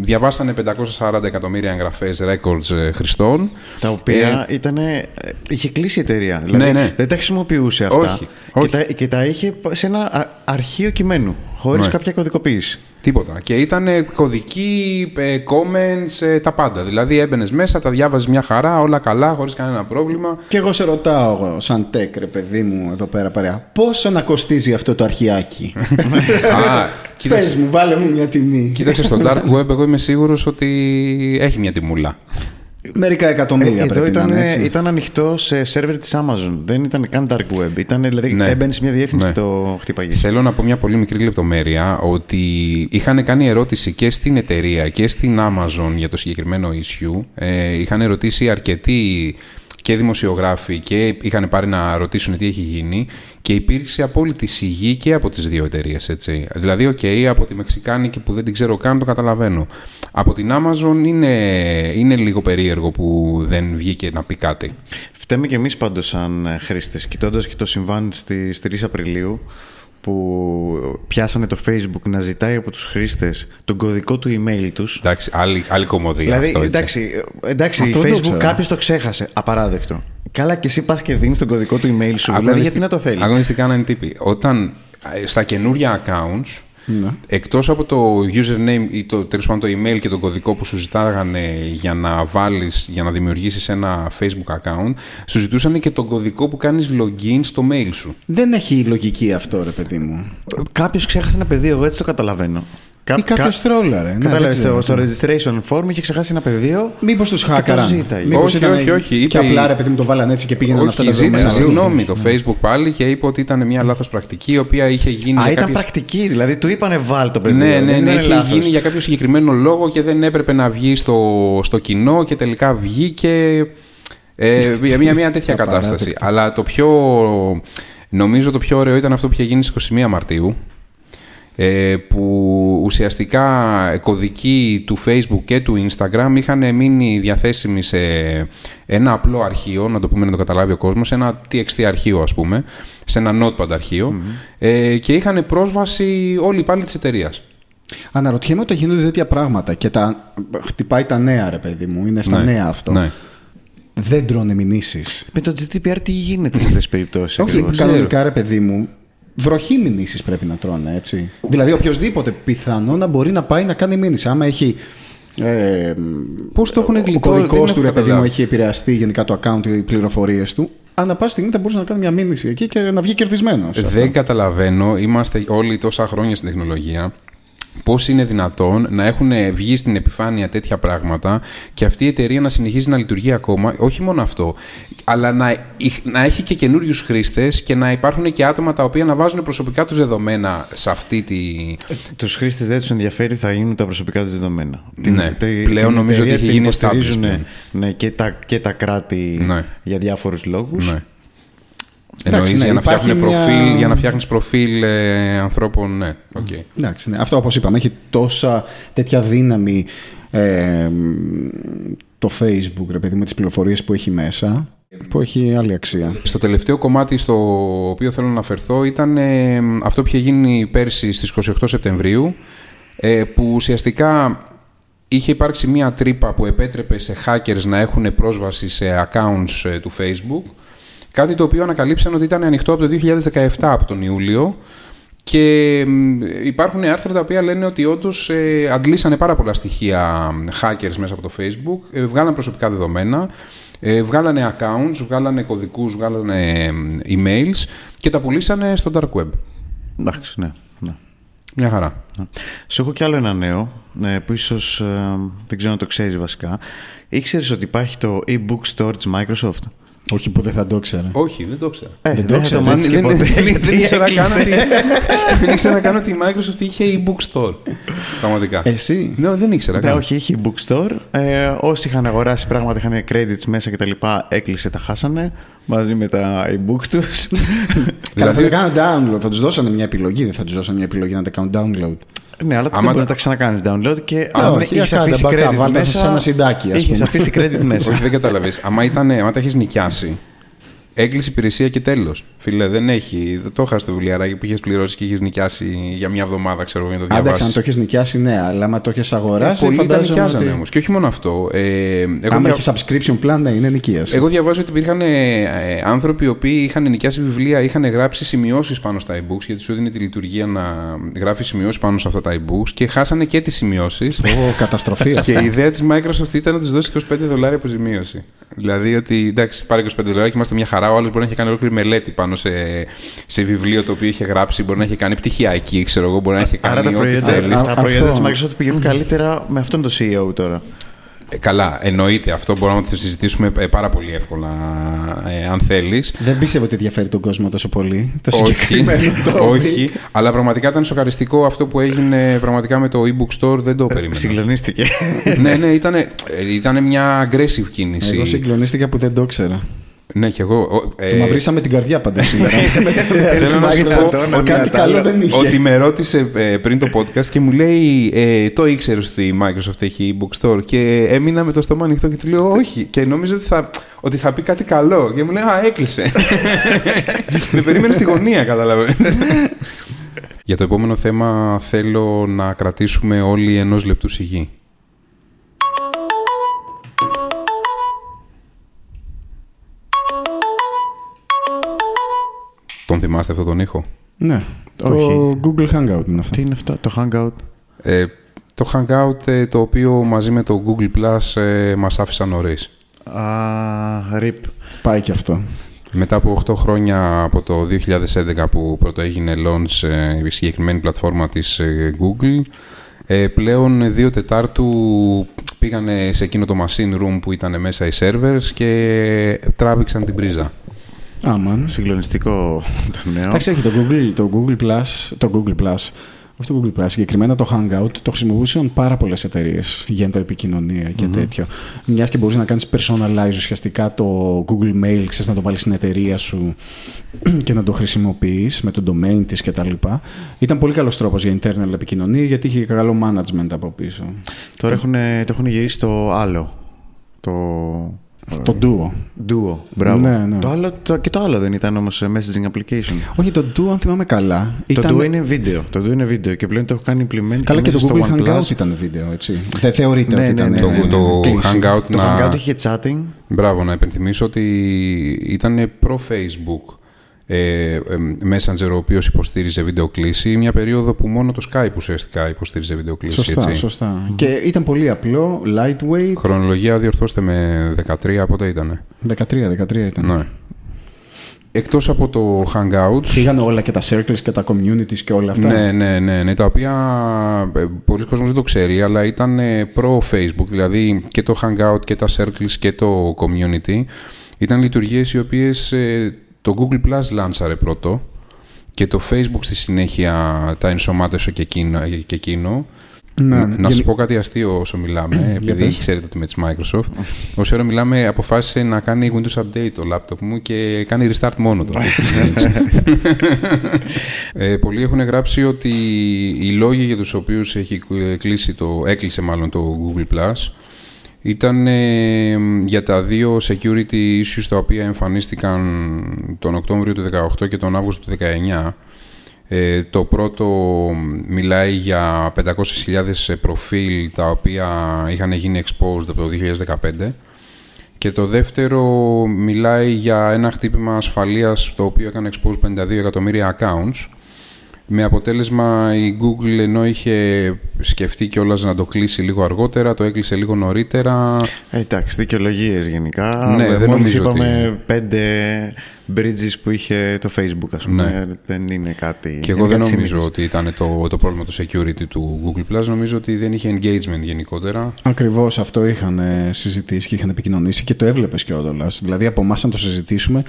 διαβάσανε 540 εκατομμύρια εγγραφές records ε, χρηστών. Τα οποία ήτανε, ε, είχε κλείσει η εταιρεία. Δηλαδή Ναι, ναι. δεν τα χρησιμοποιούσε αυτά. Όχι, Και, όχι. τα, και τα είχε σε ένα α- αρχείο κειμένου, χωρίς Ναι. κάποια κωδικοποίηση. Τίποτα. Και ήταν ε, κωδικοί, ε, comments, ε, τα πάντα. Δηλαδή έμπαινες μέσα, τα διάβαζες μια χαρά, όλα καλά, χωρίς κανένα πρόβλημα. Και εγώ σε ρωτάω, εγώ, σαν τέκ, ρε παιδί μου, εδώ πέρα παρέα, πόσο να κοστίζει αυτό το αρχιάκι; [LAUGHS] Α, κοίταξε, Πες μου, βάλε μου μια τιμή. κοίταξε στο dark web, εγώ είμαι σίγουρος ότι έχει μια τιμούλα. Μερικά εκατομμύρια Ε, εδώ πρέπει ήταν, να είναι έτσι. ήταν ανοιχτό σε σερβερ της Amazon. Δεν ήταν καν dark web. Ήταν, δηλαδή Ναι. έμπαινε σε μια διεύθυνση Ναι. και το χτύπαγε. Θέλω να πω μια πολύ μικρή λεπτομέρεια ότι είχαν κάνει ερώτηση και στην εταιρεία και στην Amazon για το συγκεκριμένο issue. Ε, είχαν ρωτήσει αρκετοί και δημοσιογράφοι και είχαν πάρει να ρωτήσουν τι έχει γίνει και υπήρξε απόλυτη σιγή και από τις δύο εταιρείες, έτσι. Δηλαδή, οκ, από τη Μεξικάνικη που δεν την ξέρω καν, το καταλαβαίνω. Από την Amazon είναι, είναι λίγο περίεργο που δεν βγήκε να πει κάτι. Φταίμε και εμείς πάντως σαν ε, χρήστες, κοιτώντας και το συμβάν στις 3 Απριλίου, που πιάσανε το Facebook να ζητάει από τους χρήστες τον κωδικό του email τους. Εντάξει, άλλη, άλλη κωμωδία Δηλαδή, αυτό, έτσι. εντάξει, εντάξει Αυτό δεν το Facebook ήξερα. κάποιος το ξέχασε. Απαράδεκτο. Καλά, και εσύ πας και δίνεις τον κωδικό του email σου. Δηλαδή, Αγωνιστικ- γιατί να το θέλει; Αγωνιστικά να είναι τύποι. Όταν ε, στα καινούρια accounts, Ναι. εκτός από το username ή το, τέλος πάντων, το email και τον κωδικό που σου ζητάγανε για να βάλεις, για να δημιουργήσεις ένα facebook account, σου ζητούσαν και τον κωδικό που κάνεις login στο mail σου. Δεν έχει λογική αυτό, ρε παιδί μου. Κάποιος ξέχασε ένα πεδίο, εγώ έτσι το καταλαβαίνω. Ή κάποιο τρόλαρε. Ναι, Κατάλαβες δεν ξέρω. στο, στο registration form είχε ξεχάσει ένα πεδίο. Μήπως τους Και το χάκαραν. ζήταγε. Μήπως Όχι, ήταν όχι, όχι, Και είπε απλά η- ρε παιδί μου το βάλανε έτσι και πήγαιναν αυτά Όχι, τα δεδομένα. ζήτησε αλλού. συγγνώμη το facebook πάλι και είπε ότι ήταν μια λάθος πρακτική η οποία είχε γίνει Α, για ήταν κάποιες- πρακτική, δηλαδή του είπανε βάλ το πεδίο. Ναι, ναι, δεν ναι, ήταν είχε λάθος. γίνει για κάποιο συγκεκριμένο λόγο και δεν έπρεπε να βγει στο, στο κοινό και τελικά βγήκε ε, μια, μια, μια τέτοια Απαράδεκτο. κατάσταση. Αλλά το πιο, νομίζω το πιο ωραίο ήταν αυτό που είχε γίνει στις 21 Μαρτίου ε, που ουσιαστικά κωδικοί του Facebook και του Instagram είχαν μείνει διαθέσιμοι σε ένα απλό αρχείο, να το πούμε να το καταλάβει ο κόσμος, ένα TXT αρχείο ας πούμε, σε ένα Notepad αρχειο ε, και είχαν πρόσβαση όλοι οι υπάλληλοι της εταιρείας. Αναρωτιέμαι ότι γίνονται τέτοια πράγματα και τα χτυπάει τα νέα, ρε παιδί μου. Είναι στα Ναι, νέα αυτό. ναι. Δεν τρώνε μηνύσεις. Με το GDPR τι γίνεται σε αυτές τις περιπτώσεις. Όχι, κανονικά, ρε παιδί μου, βροχή μηνύσει πρέπει να τρώνε, έτσι. Δηλαδή, οποιοδήποτε πιθανό να μπορεί να πάει να κάνει μήνυση. Άμα έχει. Ε, Πώς το έχουν ο γλιτώσει, δεν κωδικό έχω του, ρε παιδί μου, καταλάβει. έχει επηρεαστεί γενικά το account ή οι πληροφορίες του. Ανά πάση στιγμή θα μπορούσε να κάνει μια μήνυση εκεί και να βγει κερδισμένος. Δεν καταλαβαίνω, είμαστε όλοι τόσα χρόνια στην τεχνολογία, πώς είναι δυνατόν να έχουν βγει στην επιφάνεια τέτοια πράγματα και αυτή η εταιρεία να συνεχίζει να λειτουργεί ακόμα. Όχι μόνο αυτό, αλλά να, εχ- να έχει και καινούριους χρήστες και να υπάρχουν και άτομα τα οποία να βάζουν προσωπικά τους δεδομένα σε αυτή τη. Τους χρήστες δεν τους ενδιαφέρει, θα γίνουν τα προσωπικά τους δεδομένα. Ναι, πλέον νομίζω ότι εταιρεία έχει την γίνει υποστηρίζουν, establishment. ναι, και, τα, και τα κράτη Ναι. για διάφορους λόγους. Ναι. Εντάξει, Εννοείς ναι, για, να υπάρχει φτιάχνουν μια- προφίλ, για να φτιάχνεις προφίλ ε, ανθρώπων, ναι. οκ. Εντάξει, ναι. Αυτό όπως είπαμε έχει τόσα τέτοια δύναμη ε, το facebook ρε παιδί με τις πληροφορίες που έχει μέσα που έχει άλλη αξία. Στο τελευταίο κομμάτι στο οποίο θέλω να αναφερθώ ήταν ε, αυτό που είχε γίνει πέρσι στις 28 Σεπτεμβρίου ε, που ουσιαστικά είχε υπάρξει μία τρύπα που επέτρεπε σε hackers να έχουν πρόσβαση σε accounts ε, του Facebook κάτι το οποίο ανακαλύψαν ότι ήταν ανοιχτό από το 2017 από τον Ιούλιο και μ, υπάρχουν άρθρα τα οποία λένε ότι όντως ε, αντλήσανε πάρα πολλά στοιχεία hackers μέσα από το Facebook, ε, βγάλανε προσωπικά δεδομένα, ε, βγάλανε accounts, βγάλανε κωδικούς, βγάλανε ε, emails και τα πουλήσανε στο dark web. Εντάξει, ναι. ναι. Μια χαρά. Σου έχω κι άλλο ένα νέο ε, που ίσως ε, δεν ξέρω αν το ξέρεις βασικά. Ήξερες ότι υπάρχει το e-book store της Microsoft; Όχι που δεν θα το ήξερα. Όχι, δεν το ξέρω. Ε, Δεν δεν το θα το ξέρω. μάθεις και δεν, ποτέ. δεν, δεν, γιατί δεν ήξερα καν έκλεισε. ότι, [LAUGHS] δεν ήξερα καν ότι η Microsoft είχε e-book store. Πραγματικά. Εσύ; Ναι, δεν ήξερα Ναι, καν. όχι, είχε e-book store. Ε, όσοι είχαν αγοράσει πράγματα, είχαν credits μέσα κτλ. Έκλεισε, τα χάσανε μαζί με τα e-book τους. Καλά, [LAUGHS] θα Δηλαδή- το κάνουν download. Θα τους δώσανε μια επιλογή. Δεν θα τους δώσανε μια επιλογή να τα κάνουν download. Ναι, αλλά δεν Άμα μπορείς τα- να τα ξανακάνεις download και Α, αν όχι, είχες κάντε αφήσει backup, credit βάλτε σε μέσα. ένα συντάκι, ας Είχες πούμε. αφήσει credit [LAUGHS] μέσα. Όχι, δεν κατάλαβε. Άμα, ήταν, άμα τα έχεις νοικιάσει, έκλεισε υπηρεσία και τέλος. Φίλε, δεν έχει. Δεν το είχα στο βιβλιαράκι που είχες πληρώσει και είχες νοικιάσει για μια εβδομάδα, ξέρω εγώ, για να το Άνταξε, αν διαβάσεις. το έχει νοικιάσει, ναι, αλλά άμα το έχει αγοράσει. Πολλοί τα φαντάζομαι νοικιάζανε ότι- όμως. Και όχι μόνο αυτό. Ε, εγώ, Άμα δια- έχεις subscription plan, ναι, είναι νοικίαση. εγώ διαβάζω ότι υπήρχαν ε, ε, άνθρωποι οι οποίοι είχαν νοικιάσει βιβλία, είχαν γράψει σημειώσεις πάνω στα e-books, γιατί σου έδινε τη λειτουργία να γράφεις σημειώσεις πάνω σε αυτά τα e-books και χάσανε και τις σημειώσεις. Ω, καταστροφή [LAUGHS] Και αυτά. η ιδέα της Microsoft ήταν να τους δώσει 25 δολάρια αποζημίωση. Δηλαδή ότι εντάξει, πάρε 25 δολάρια και είμαστε μια χαρά. Ο άλλος μπορεί να έχει κάνει ολόκληρη μελέτη πάνω σε, σε βιβλίο το οποίο είχε γράψει, μπορεί να έχει κάνει πτυχιακή, ξέρω εγώ, μπορεί να έχει κάνει. Άρα τα ό,τι προϊόντα, θέλει. Α, τα προϊόντα της αυτό- Microsoft πηγαίνουν καλύτερα με αυτόν τον CEO τώρα. Ε, καλά, εννοείται. Αυτό μπορούμε να το συζητήσουμε ε, πάρα πολύ εύκολα, ε, αν θέλεις. Δεν πίστευα ότι ενδιαφέρει τον κόσμο τόσο πολύ. Το όχι, συγκεκριμένο [LAUGHS] το όχι, αλλά πραγματικά ήταν σοκαριστικό αυτό που έγινε πραγματικά με το e-book store, δεν το περίμενα. Συγκλονίστηκε. ναι, ναι, ήταν, ήταν μια aggressive κίνηση. Εγώ συγκλονίστηκα που δεν το ήξερα. Ναι, και εγώ. ο- ε, Το μαυρίσαμε την καρδιά πάντα σήμερα. [LAUGHS] Θέλω να σου πω ότι κάτι καλό δεν είχε. Ότι με ρώτησε ε, πριν το podcast και μου λέει ε, το ήξερες ότι η Microsoft έχει e-book store και έμεινα με το στόμα ανοιχτό και του λέω όχι και νόμιζα ότι θα, ότι θα πει κάτι καλό και μου λέει α έκλεισε [LAUGHS] με περίμενε στη γωνία καταλαβαίνεις Για το επόμενο θέμα θέλω να κρατήσουμε όλοι ενός λεπτού σιγή Τον θυμάστε αυτό τον ήχο; Ναι. Το Όχι. Google Hangout είναι αυτό. Τι είναι αυτό, το Hangout; Ε, το Hangout ε, το οποίο μαζί με το Google Plus ε, μας άφησαν νωρίς. Α, RIP. Πάει και αυτό. Μετά από 8 χρόνια από το 2011 που πρώτο έγινε launch ε, η συγκεκριμένη πλατφόρμα της ε, Google, ε, πλέον δύο Τετάρτου πήγανε σε εκείνο το machine room που ήταν μέσα οι servers και τράβηξαν την πρίζα. Άμαν. Συγκλονιστικό το νέο. Εντάξει, έχει το Google, το Google Plus, το Google Plus, όχι το Google Plus, συγκεκριμένα το Hangout, το χρησιμοποιούσαν πάρα πολλές εταιρείες για το επικοινωνία και τέτοιο. Μιας και μπορείς να κάνεις personalize ουσιαστικά το Google Mail, ξέρεις να το βάλεις στην εταιρεία σου [CLEARS THROAT] και να το χρησιμοποιείς με το domain της κτλ. Ήταν πολύ καλός τρόπος για internal επικοινωνία γιατί είχε και καλό management από πίσω. Τώρα έχουν, το έχουν γυρίσει το άλλο. Το. Το Duo. Duo. Μπράβο. Ναι, ναι. Το άλλο, το, και το άλλο δεν ήταν όμως messaging application. Όχι, το Duo, αν θυμάμαι καλά. Το ήταν... Duo είναι βίντεο. Το Duo είναι βίντεο και πλέον το έχω κάνει implement Καλά και μέσα το στο Google OnePlus. Hangout ήταν βίντεο, έτσι. Δεν θεωρείται Ναι, ότι ναι, ήταν ναι, Το, ναι, ναι. το κλίση. Hangout Το να... Hangout είχε chatting. Μπράβο, να υπενθυμίσω ότι ήταν προ-Facebook ε, ε, Messenger ο οποίος υποστήριζε βιντεοκλήση μια περίοδο που μόνο το Skype ουσιαστικά υποστήριζε βιντεοκλήση. Σωστά, έτσι. σωστά. Και ήταν πολύ απλό, lightweight. Χρονολογία διορθώστε με 13, πότε ήτανε; 13, 13 ήταν. Ναι. Εκτός από το Hangouts, Φύγανε όλα και τα circles και τα communities και όλα αυτά. ναι, ναι, ναι, ναι, τα οποία ε, πολλοί κόσμος δεν το ξέρει, αλλά ήταν ε, προ-Facebook, δηλαδή και το Hangout και τα Circles και το Community ήταν λειτουργίες οι οποίες ε, το Google Plus λάνσαρε πρώτο και το Facebook στη συνέχεια τα ενσωμάτωσε και εκείνο. Και εκείνο. Ναι, να να σας γενι- πω κάτι αστείο όσο μιλάμε, επειδή πες. ξέρετε ότι με της Microsoft. Όσο ώρα μιλάμε, αποφάσισε να κάνει Windows Update το laptop μου και κάνει restart μόνο του. [LAUGHS] ε, πολλοί έχουν γράψει ότι οι λόγοι για τους οποίους έχει κλείσει το, έκλεισε μάλλον το Google Plus ήταν ε, για τα δύο security issues τα οποία εμφανίστηκαν τον Οκτώβριο του 2018 και τον Αύγουστο του 2019. Ε, το πρώτο μιλάει για 500.000 προφίλ τα οποία είχαν γίνει exposed από το 2015 και το δεύτερο μιλάει για ένα χτύπημα ασφαλείας το οποίο έκανε expose 52 εκατομμύρια accounts Με αποτέλεσμα η Google ενώ είχε σκεφτεί κιόλας να το κλείσει λίγο αργότερα, το έκλεισε λίγο νωρίτερα. Ε, εντάξει, δικαιολογίες γενικά. Ναι, δεν Μόλις νομίζω είπαμε πέντε bridges που είχε το Facebook, ας πούμε. Ναι. Δεν είναι κάτι. Και εγώ είναι δεν κάτι νομίζω συνήθες. ότι ήταν το, το πρόβλημα του security του Google Plus. Νομίζω ότι δεν είχε engagement γενικότερα. Ακριβώς αυτό είχαν ε, συζητήσει και είχαν επικοινωνήσει και το έβλεπες κιόλας. Δηλαδή από εμάς, αν το συζητήσουμε,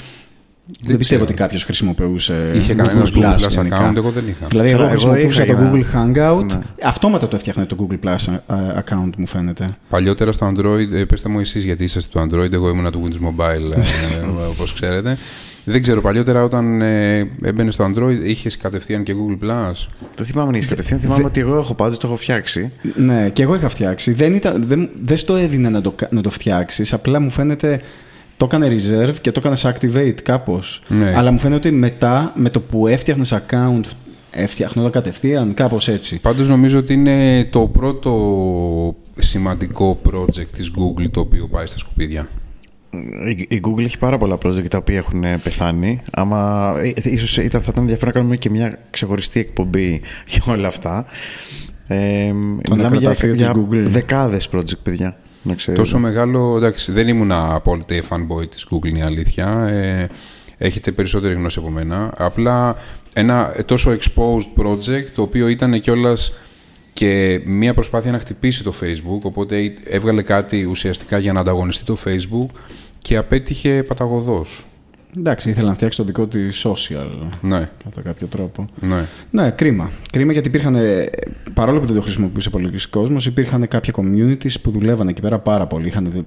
δεν, πιστεύω ότι κάποιος χρησιμοποιούσε. Είχε Google κανένα Google Plus γενικά. account, εγώ δεν είχα. Δηλαδή, εγώ Καλά, εγώ χρησιμοποιούσα είχα το για- Google Hangout. Ναι. Αυτόματα το έφτιαχνε το Google Plus ε, account, μου φαίνεται. Παλιότερα στο Android, ε, πέστε μου εσείς γιατί είσαστε του Android, εγώ ήμουν του Windows Mobile, ε, όπως ξέρετε. Δεν ξέρω, παλιότερα όταν ε, έμπαινε στο Android είχες κατευθείαν και Google Plus; Δεν θυμάμαι να είσαι κατευθείαν. Θυμάμαι ότι εγώ έχω πάντως το έχω φτιάξει. Ναι, και εγώ είχα φτιάξει. Δεν, ήταν, δεν, δεν στο έδινε να το, κα- να το φτιάξεις. Απλά μου φαίνεται. Το έκανε reserve και το έκανε activate κάπως. Ναι. Αλλά μου φαίνεται ότι μετά με το που έφτιαχνε account, έφτιαχνονταν κατευθείαν, κάπως έτσι. Πάντως νομίζω ότι είναι το πρώτο σημαντικό project της Google το οποίο πάει στα σκουπίδια. Η- Η Google έχει πάρα πολλά project τα οποία έχουν ε, πεθάνει. Άμα ε, ίσως ήταν, θα ήταν ενδιαφέρον να κάνουμε και μια ξεχωριστή εκπομπή για όλα αυτά. Ε, μιλάμε για, νεκροταφείο της για Google. δεκάδες project, παιδιά. Να ξέρετε. Τόσο μεγάλο, εντάξει, δεν ήμουν απόλυτα fanboy της Google, είναι η αλήθεια. Ε, έχετε περισσότερη γνώση από μένα. Απλά ένα τόσο exposed project, το οποίο ήταν κιόλας και μια προσπάθεια να χτυπήσει το Facebook, οπότε έβγαλε κάτι ουσιαστικά για να ανταγωνιστεί το Facebook και απέτυχε παταγωδός. Εντάξει, ήθελα να φτιάξει το δικό της social Ναι, κατά κάποιο τρόπο. ναι. Ναι, κρίμα. Κρίμα γιατί υπήρχαν, ε, παρόλο που δεν το χρησιμοποιούσε πολύ κόσμος, υπήρχαν κάποια communities που δουλεύαν εκεί πέρα πάρα πολύ. Είχαν δε-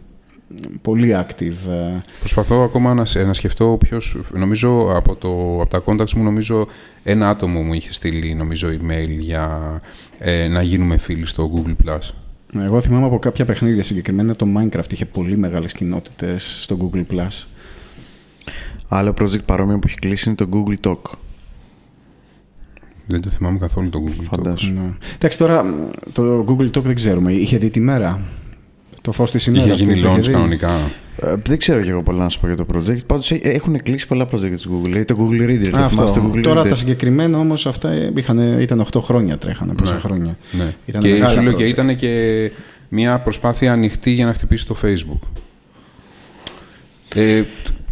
πολύ active. ε, Προσπαθώ ακόμα να, σε- να σκεφτώ ποιος, νομίζω από, το, από τα contacts μου, νομίζω ένα άτομο μου είχε στείλει, νομίζω, email για ε, να γίνουμε φίλοι στο Google+. Plus. Εγώ θυμάμαι από κάποια παιχνίδια συγκεκριμένα το Minecraft είχε πολύ μεγάλες κοινότητες στο Google+. Plus. Άλλο project παρόμοιο που έχει κλείσει είναι το Google Talk. Δεν το θυμάμαι καθόλου το Google. Talk. Φαντάσου. Ναι. Εντάξει, τώρα μ, το Google Talk δεν ξέρουμε. Είχε δει τη μέρα; Το φως της ημέρας. Είχε γίνει το είχε launch δει; κανονικά. Ε, δεν ξέρω και εγώ πολλά να σου πω για το project. Πάντως ε, έχουν κλείσει πολλά project της Google. Δηλαδή το Google Reader. Α, το θυμάστε το Αυτό. Google Τώρα Reader. τα συγκεκριμένα όμως αυτά είχαν, ήταν 8 χρόνια τρέχανε, πόσα Ναι. χρόνια. Ναι. Ήταν και μεγάλα σου λέω και project. ήταν και μια προσπάθεια ανοιχτή για να χτυπήσει το Facebook. Ε, τ-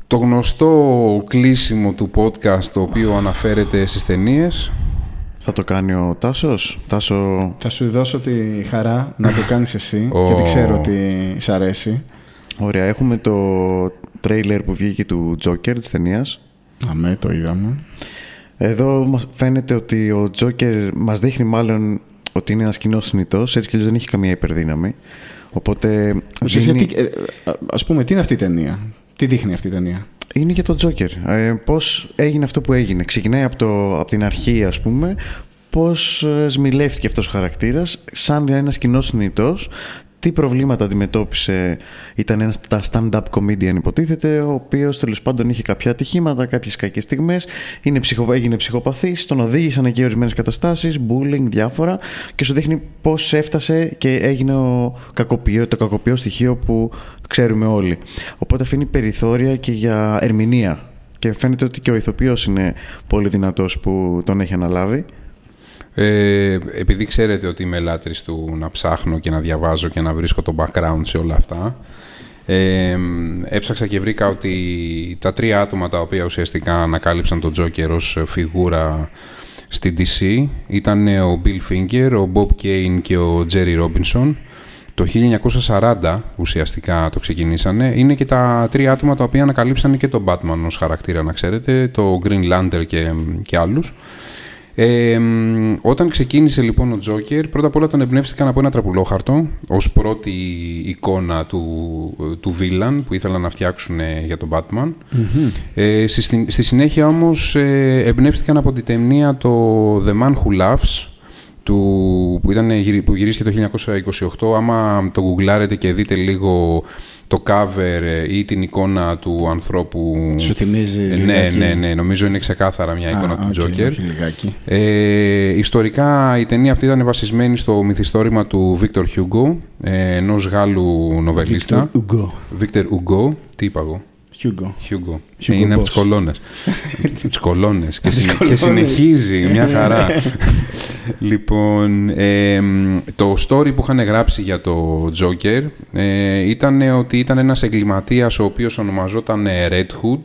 το γνωστό κλείσιμο του podcast το οποίο αναφέρεται στις ταινίες. Θα το κάνει ο Τάσος; Τάσο, Θα σου δώσω τη χαρά να το κάνεις εσύ, Ω. γιατί ξέρω ότι σ' αρέσει. ωραία. Έχουμε το τρέιλερ που βγήκε του Joker της ταινίας. Αμέ, το είδαμε. Εδώ μας φαίνεται ότι ο Joker μας δείχνει μάλλον ότι είναι ένας κοινός θνητός, έτσι κι αλλιώς δεν έχει καμία υπερδύναμη. Οπότε Ουσιαστικά, δίνει- ε, ε, ας πούμε, τι είναι αυτή η ταινία; Τι δείχνει αυτή η ταινία; Είναι για τον Joker. Ε, πώς έγινε αυτό που έγινε. Ξεκινάει από, το, από την αρχή ας πούμε, πώς ε, σμιλεύτηκε αυτός ο χαρακτήρας σαν ένας κοινός θνητός, τι προβλήματα αντιμετώπισε. Ήταν ένας τα stand-up comedian υποτίθεται, ο οποίος τέλος πάντων είχε κάποια ατυχήματα, κάποιες κακές στιγμές, είναι ψυχο, έγινε ψυχοπαθής, τον οδήγησαν εκεί ορισμένες καταστάσεις, bullying, διάφορα και σου δείχνει πώς έφτασε και έγινε ο κακοποιό, το κακοποιό στοιχείο που ξέρουμε όλοι. Οπότε αφήνει περιθώρια και για ερμηνεία. Και φαίνεται ότι και ο ηθοποιός είναι πολύ δυνατός που τον έχει αναλάβει. Ε, επειδή ξέρετε ότι είμαι λάτρης του να ψάχνω και να διαβάζω και να βρίσκω το background σε όλα αυτά, ε, έψαξα και βρήκα ότι τα τρία άτομα τα οποία ουσιαστικά ανακάλυψαν τον Joker ως φιγούρα στην DC ήταν ο Bill Finger, ο Bob Kane και ο Jerry Robinson. Το 1940 ουσιαστικά το ξεκινήσανε. Είναι και τα τρία άτομα τα οποία ανακαλύψανε και τον Batman ως χαρακτήρα, να ξέρετε, το Green Lantern και, και άλλους. Ε, μ, όταν ξεκίνησε λοιπόν ο Τζόκερ, πρώτα απ' όλα τον εμπνεύστηκαν από ένα τραπουλόχαρτο ως πρώτη εικόνα του, του villain που ήθελαν να φτιάξουν ε, για τον Batman. Ε, στη, στη- στη συνέχεια όμως ε, εμπνεύστηκαν από την ταινία το The Man Who Laughs του, που, ήταν, γυρι- που γυρίστηκε το 1928. Άμα το γκουγκλάρετε και δείτε λίγο το cover ε, ή την εικόνα του ανθρώπου... Σου θυμίζει Ε, ναι, λιγάκι; ναι, ναι. Νομίζω είναι ξεκάθαρα μια εικόνα Α, του οκ, Τζόκερ. όχι λιγάκι. Ε, ιστορικά η ταινία αυτή ήταν βασισμένη στο μυθιστόρημα του Βίκτορ Ουγκό, ε, ενός Γάλλου νοβελίστα. Victor Hugo. Βίκτορ Ουγκό, τι είπα εγώ. Hugo. Hugo. Hugo είναι από Boss. τι κολόνες. [LAUGHS] τι κολόνες. και, τις συνε- και κολόνες. συνεχίζει [LAUGHS] μια χαρά. λοιπόν, ε, το story που είχαν γράψει για το Joker ε, ήταν ότι ήταν ένας εγκληματίας ο οποίος ονομαζόταν ε, Red Hood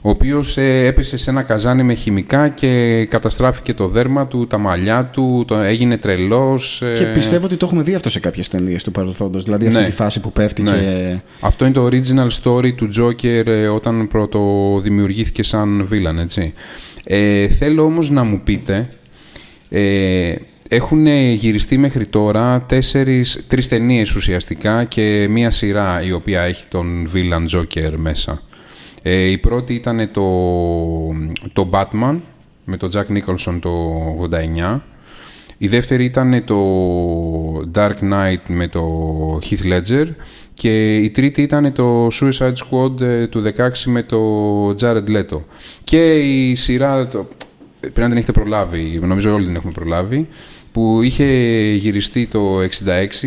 ο οποίος ε, έπεσε σε ένα καζάνι με χημικά και καταστράφηκε το δέρμα του, τα μαλλιά του, το, έγινε τρελός. ε, Και πιστεύω ότι το έχουμε δει αυτό σε κάποιες ταινίες του παρελθόντος. Δηλαδή αυτή Ναι. τη φάση που πέφτει Ναι. και. Αυτό είναι το original story του Joker ε, όταν πρώτο δημιουργήθηκε σαν villain, έτσι. Ε, θέλω όμως να μου πείτε, ε, έχουν γυριστεί μέχρι τώρα τέσσερις, τρεις ταινίες ουσιαστικά και μία σειρά η οποία έχει τον villain Joker μέσα. Ε, η πρώτη ήταν το, το Batman με τον Jack Nicholson το 89. Η δεύτερη ήταν το Dark Knight με το Heath Ledger και η τρίτη ήταν το Suicide Squad ε, του 16 με το Jared Leto. Και η σειρά, το, πρέπει να την έχετε προλάβει, νομίζω όλοι την έχουμε προλάβει, που είχε γυριστεί το 66,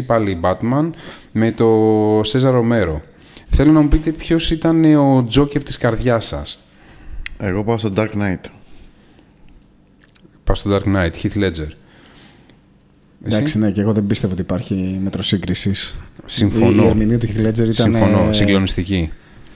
πάλι Batman, με το Cesar Romero. Θέλω να μου πείτε ποιος ήταν ο Joker της καρδιάς σας. Εγώ πάω στο Dark Knight. Πάω στο Dark Knight, Heath Ledger. Εσύ; Εντάξει, ναι, και εγώ δεν πίστευω ότι υπάρχει μέτρο σύγκριση. Συμφωνώ. Η ερμηνεία του Heath Ledger ήταν. Συμφωνώ. ε, Συγκλονιστική.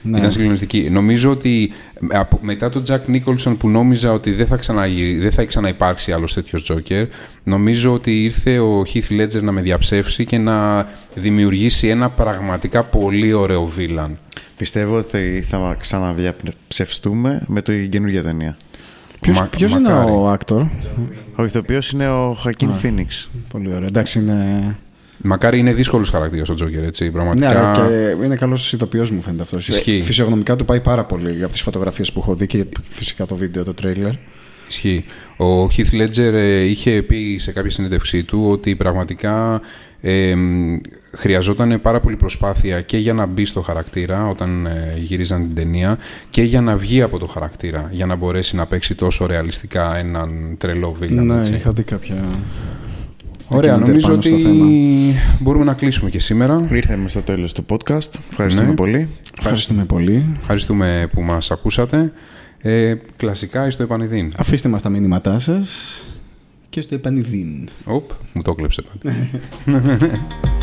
Ναι. Ήταν συγκλονιστική. Νομίζω ότι ε, από- μετά τον Jack Nicholson που νόμιζα ότι δεν θα, ξαναγυρι- δεν θα ξαναυπάρξει άλλος τέτοιος Joker, νομίζω ότι ήρθε ο Heath Ledger να με διαψεύσει και να δημιουργήσει ένα πραγματικά πολύ ωραίο villain. Πιστεύω ότι θα ξαναδιαψευστούμε με την καινούργια ταινία. Ποιος, Μα- ποιος είναι μακάρι. ο actor. Ο ηθοποιό είναι ο Χακίν Φίνιξ. Πολύ ωραίο. Εντάξει, είναι. Μακάρι είναι δύσκολος χαρακτήρας ο Joker, έτσι, Ναι, πραγματικά. αλλά και είναι καλός ηθοποιός μου φαίνεται αυτός. Ισχύει. Φυσιογνωμικά του πάει πάρα πολύ από τις φωτογραφίες που έχω δει και φυσικά το βίντεο, το τρέιλερ. Ισχύει. Ο Heath Ledger ε, είχε πει σε κάποια συνέντευξή του ότι πραγματικά ε, μ, χρειαζόταν πάρα πολύ προσπάθεια και για να μπει στο χαρακτήρα όταν ε, γυρίζαν την ταινία και για να βγει από το χαρακτήρα για να μπορέσει να παίξει τόσο ρεαλιστικά έναν τρελό villain. Ναι, έτσι. είχα δει κάποια. Ωραία, ντοκιμαντέρ νομίζω πάνω στο ότι θέμα. μπορούμε να κλείσουμε και σήμερα. Ήρθαμε στο τέλος του podcast. Ευχαριστούμε Ναι. πολύ. Ευχαριστούμε πολύ. Ευχαριστούμε που μας ακούσατε. Ε, κλασικά στο επανειδήν. Αφήστε μας τα μήνυματά σας και στο επανειδήν. Οπ, μου το κλέψε πάλι. [LAUGHS]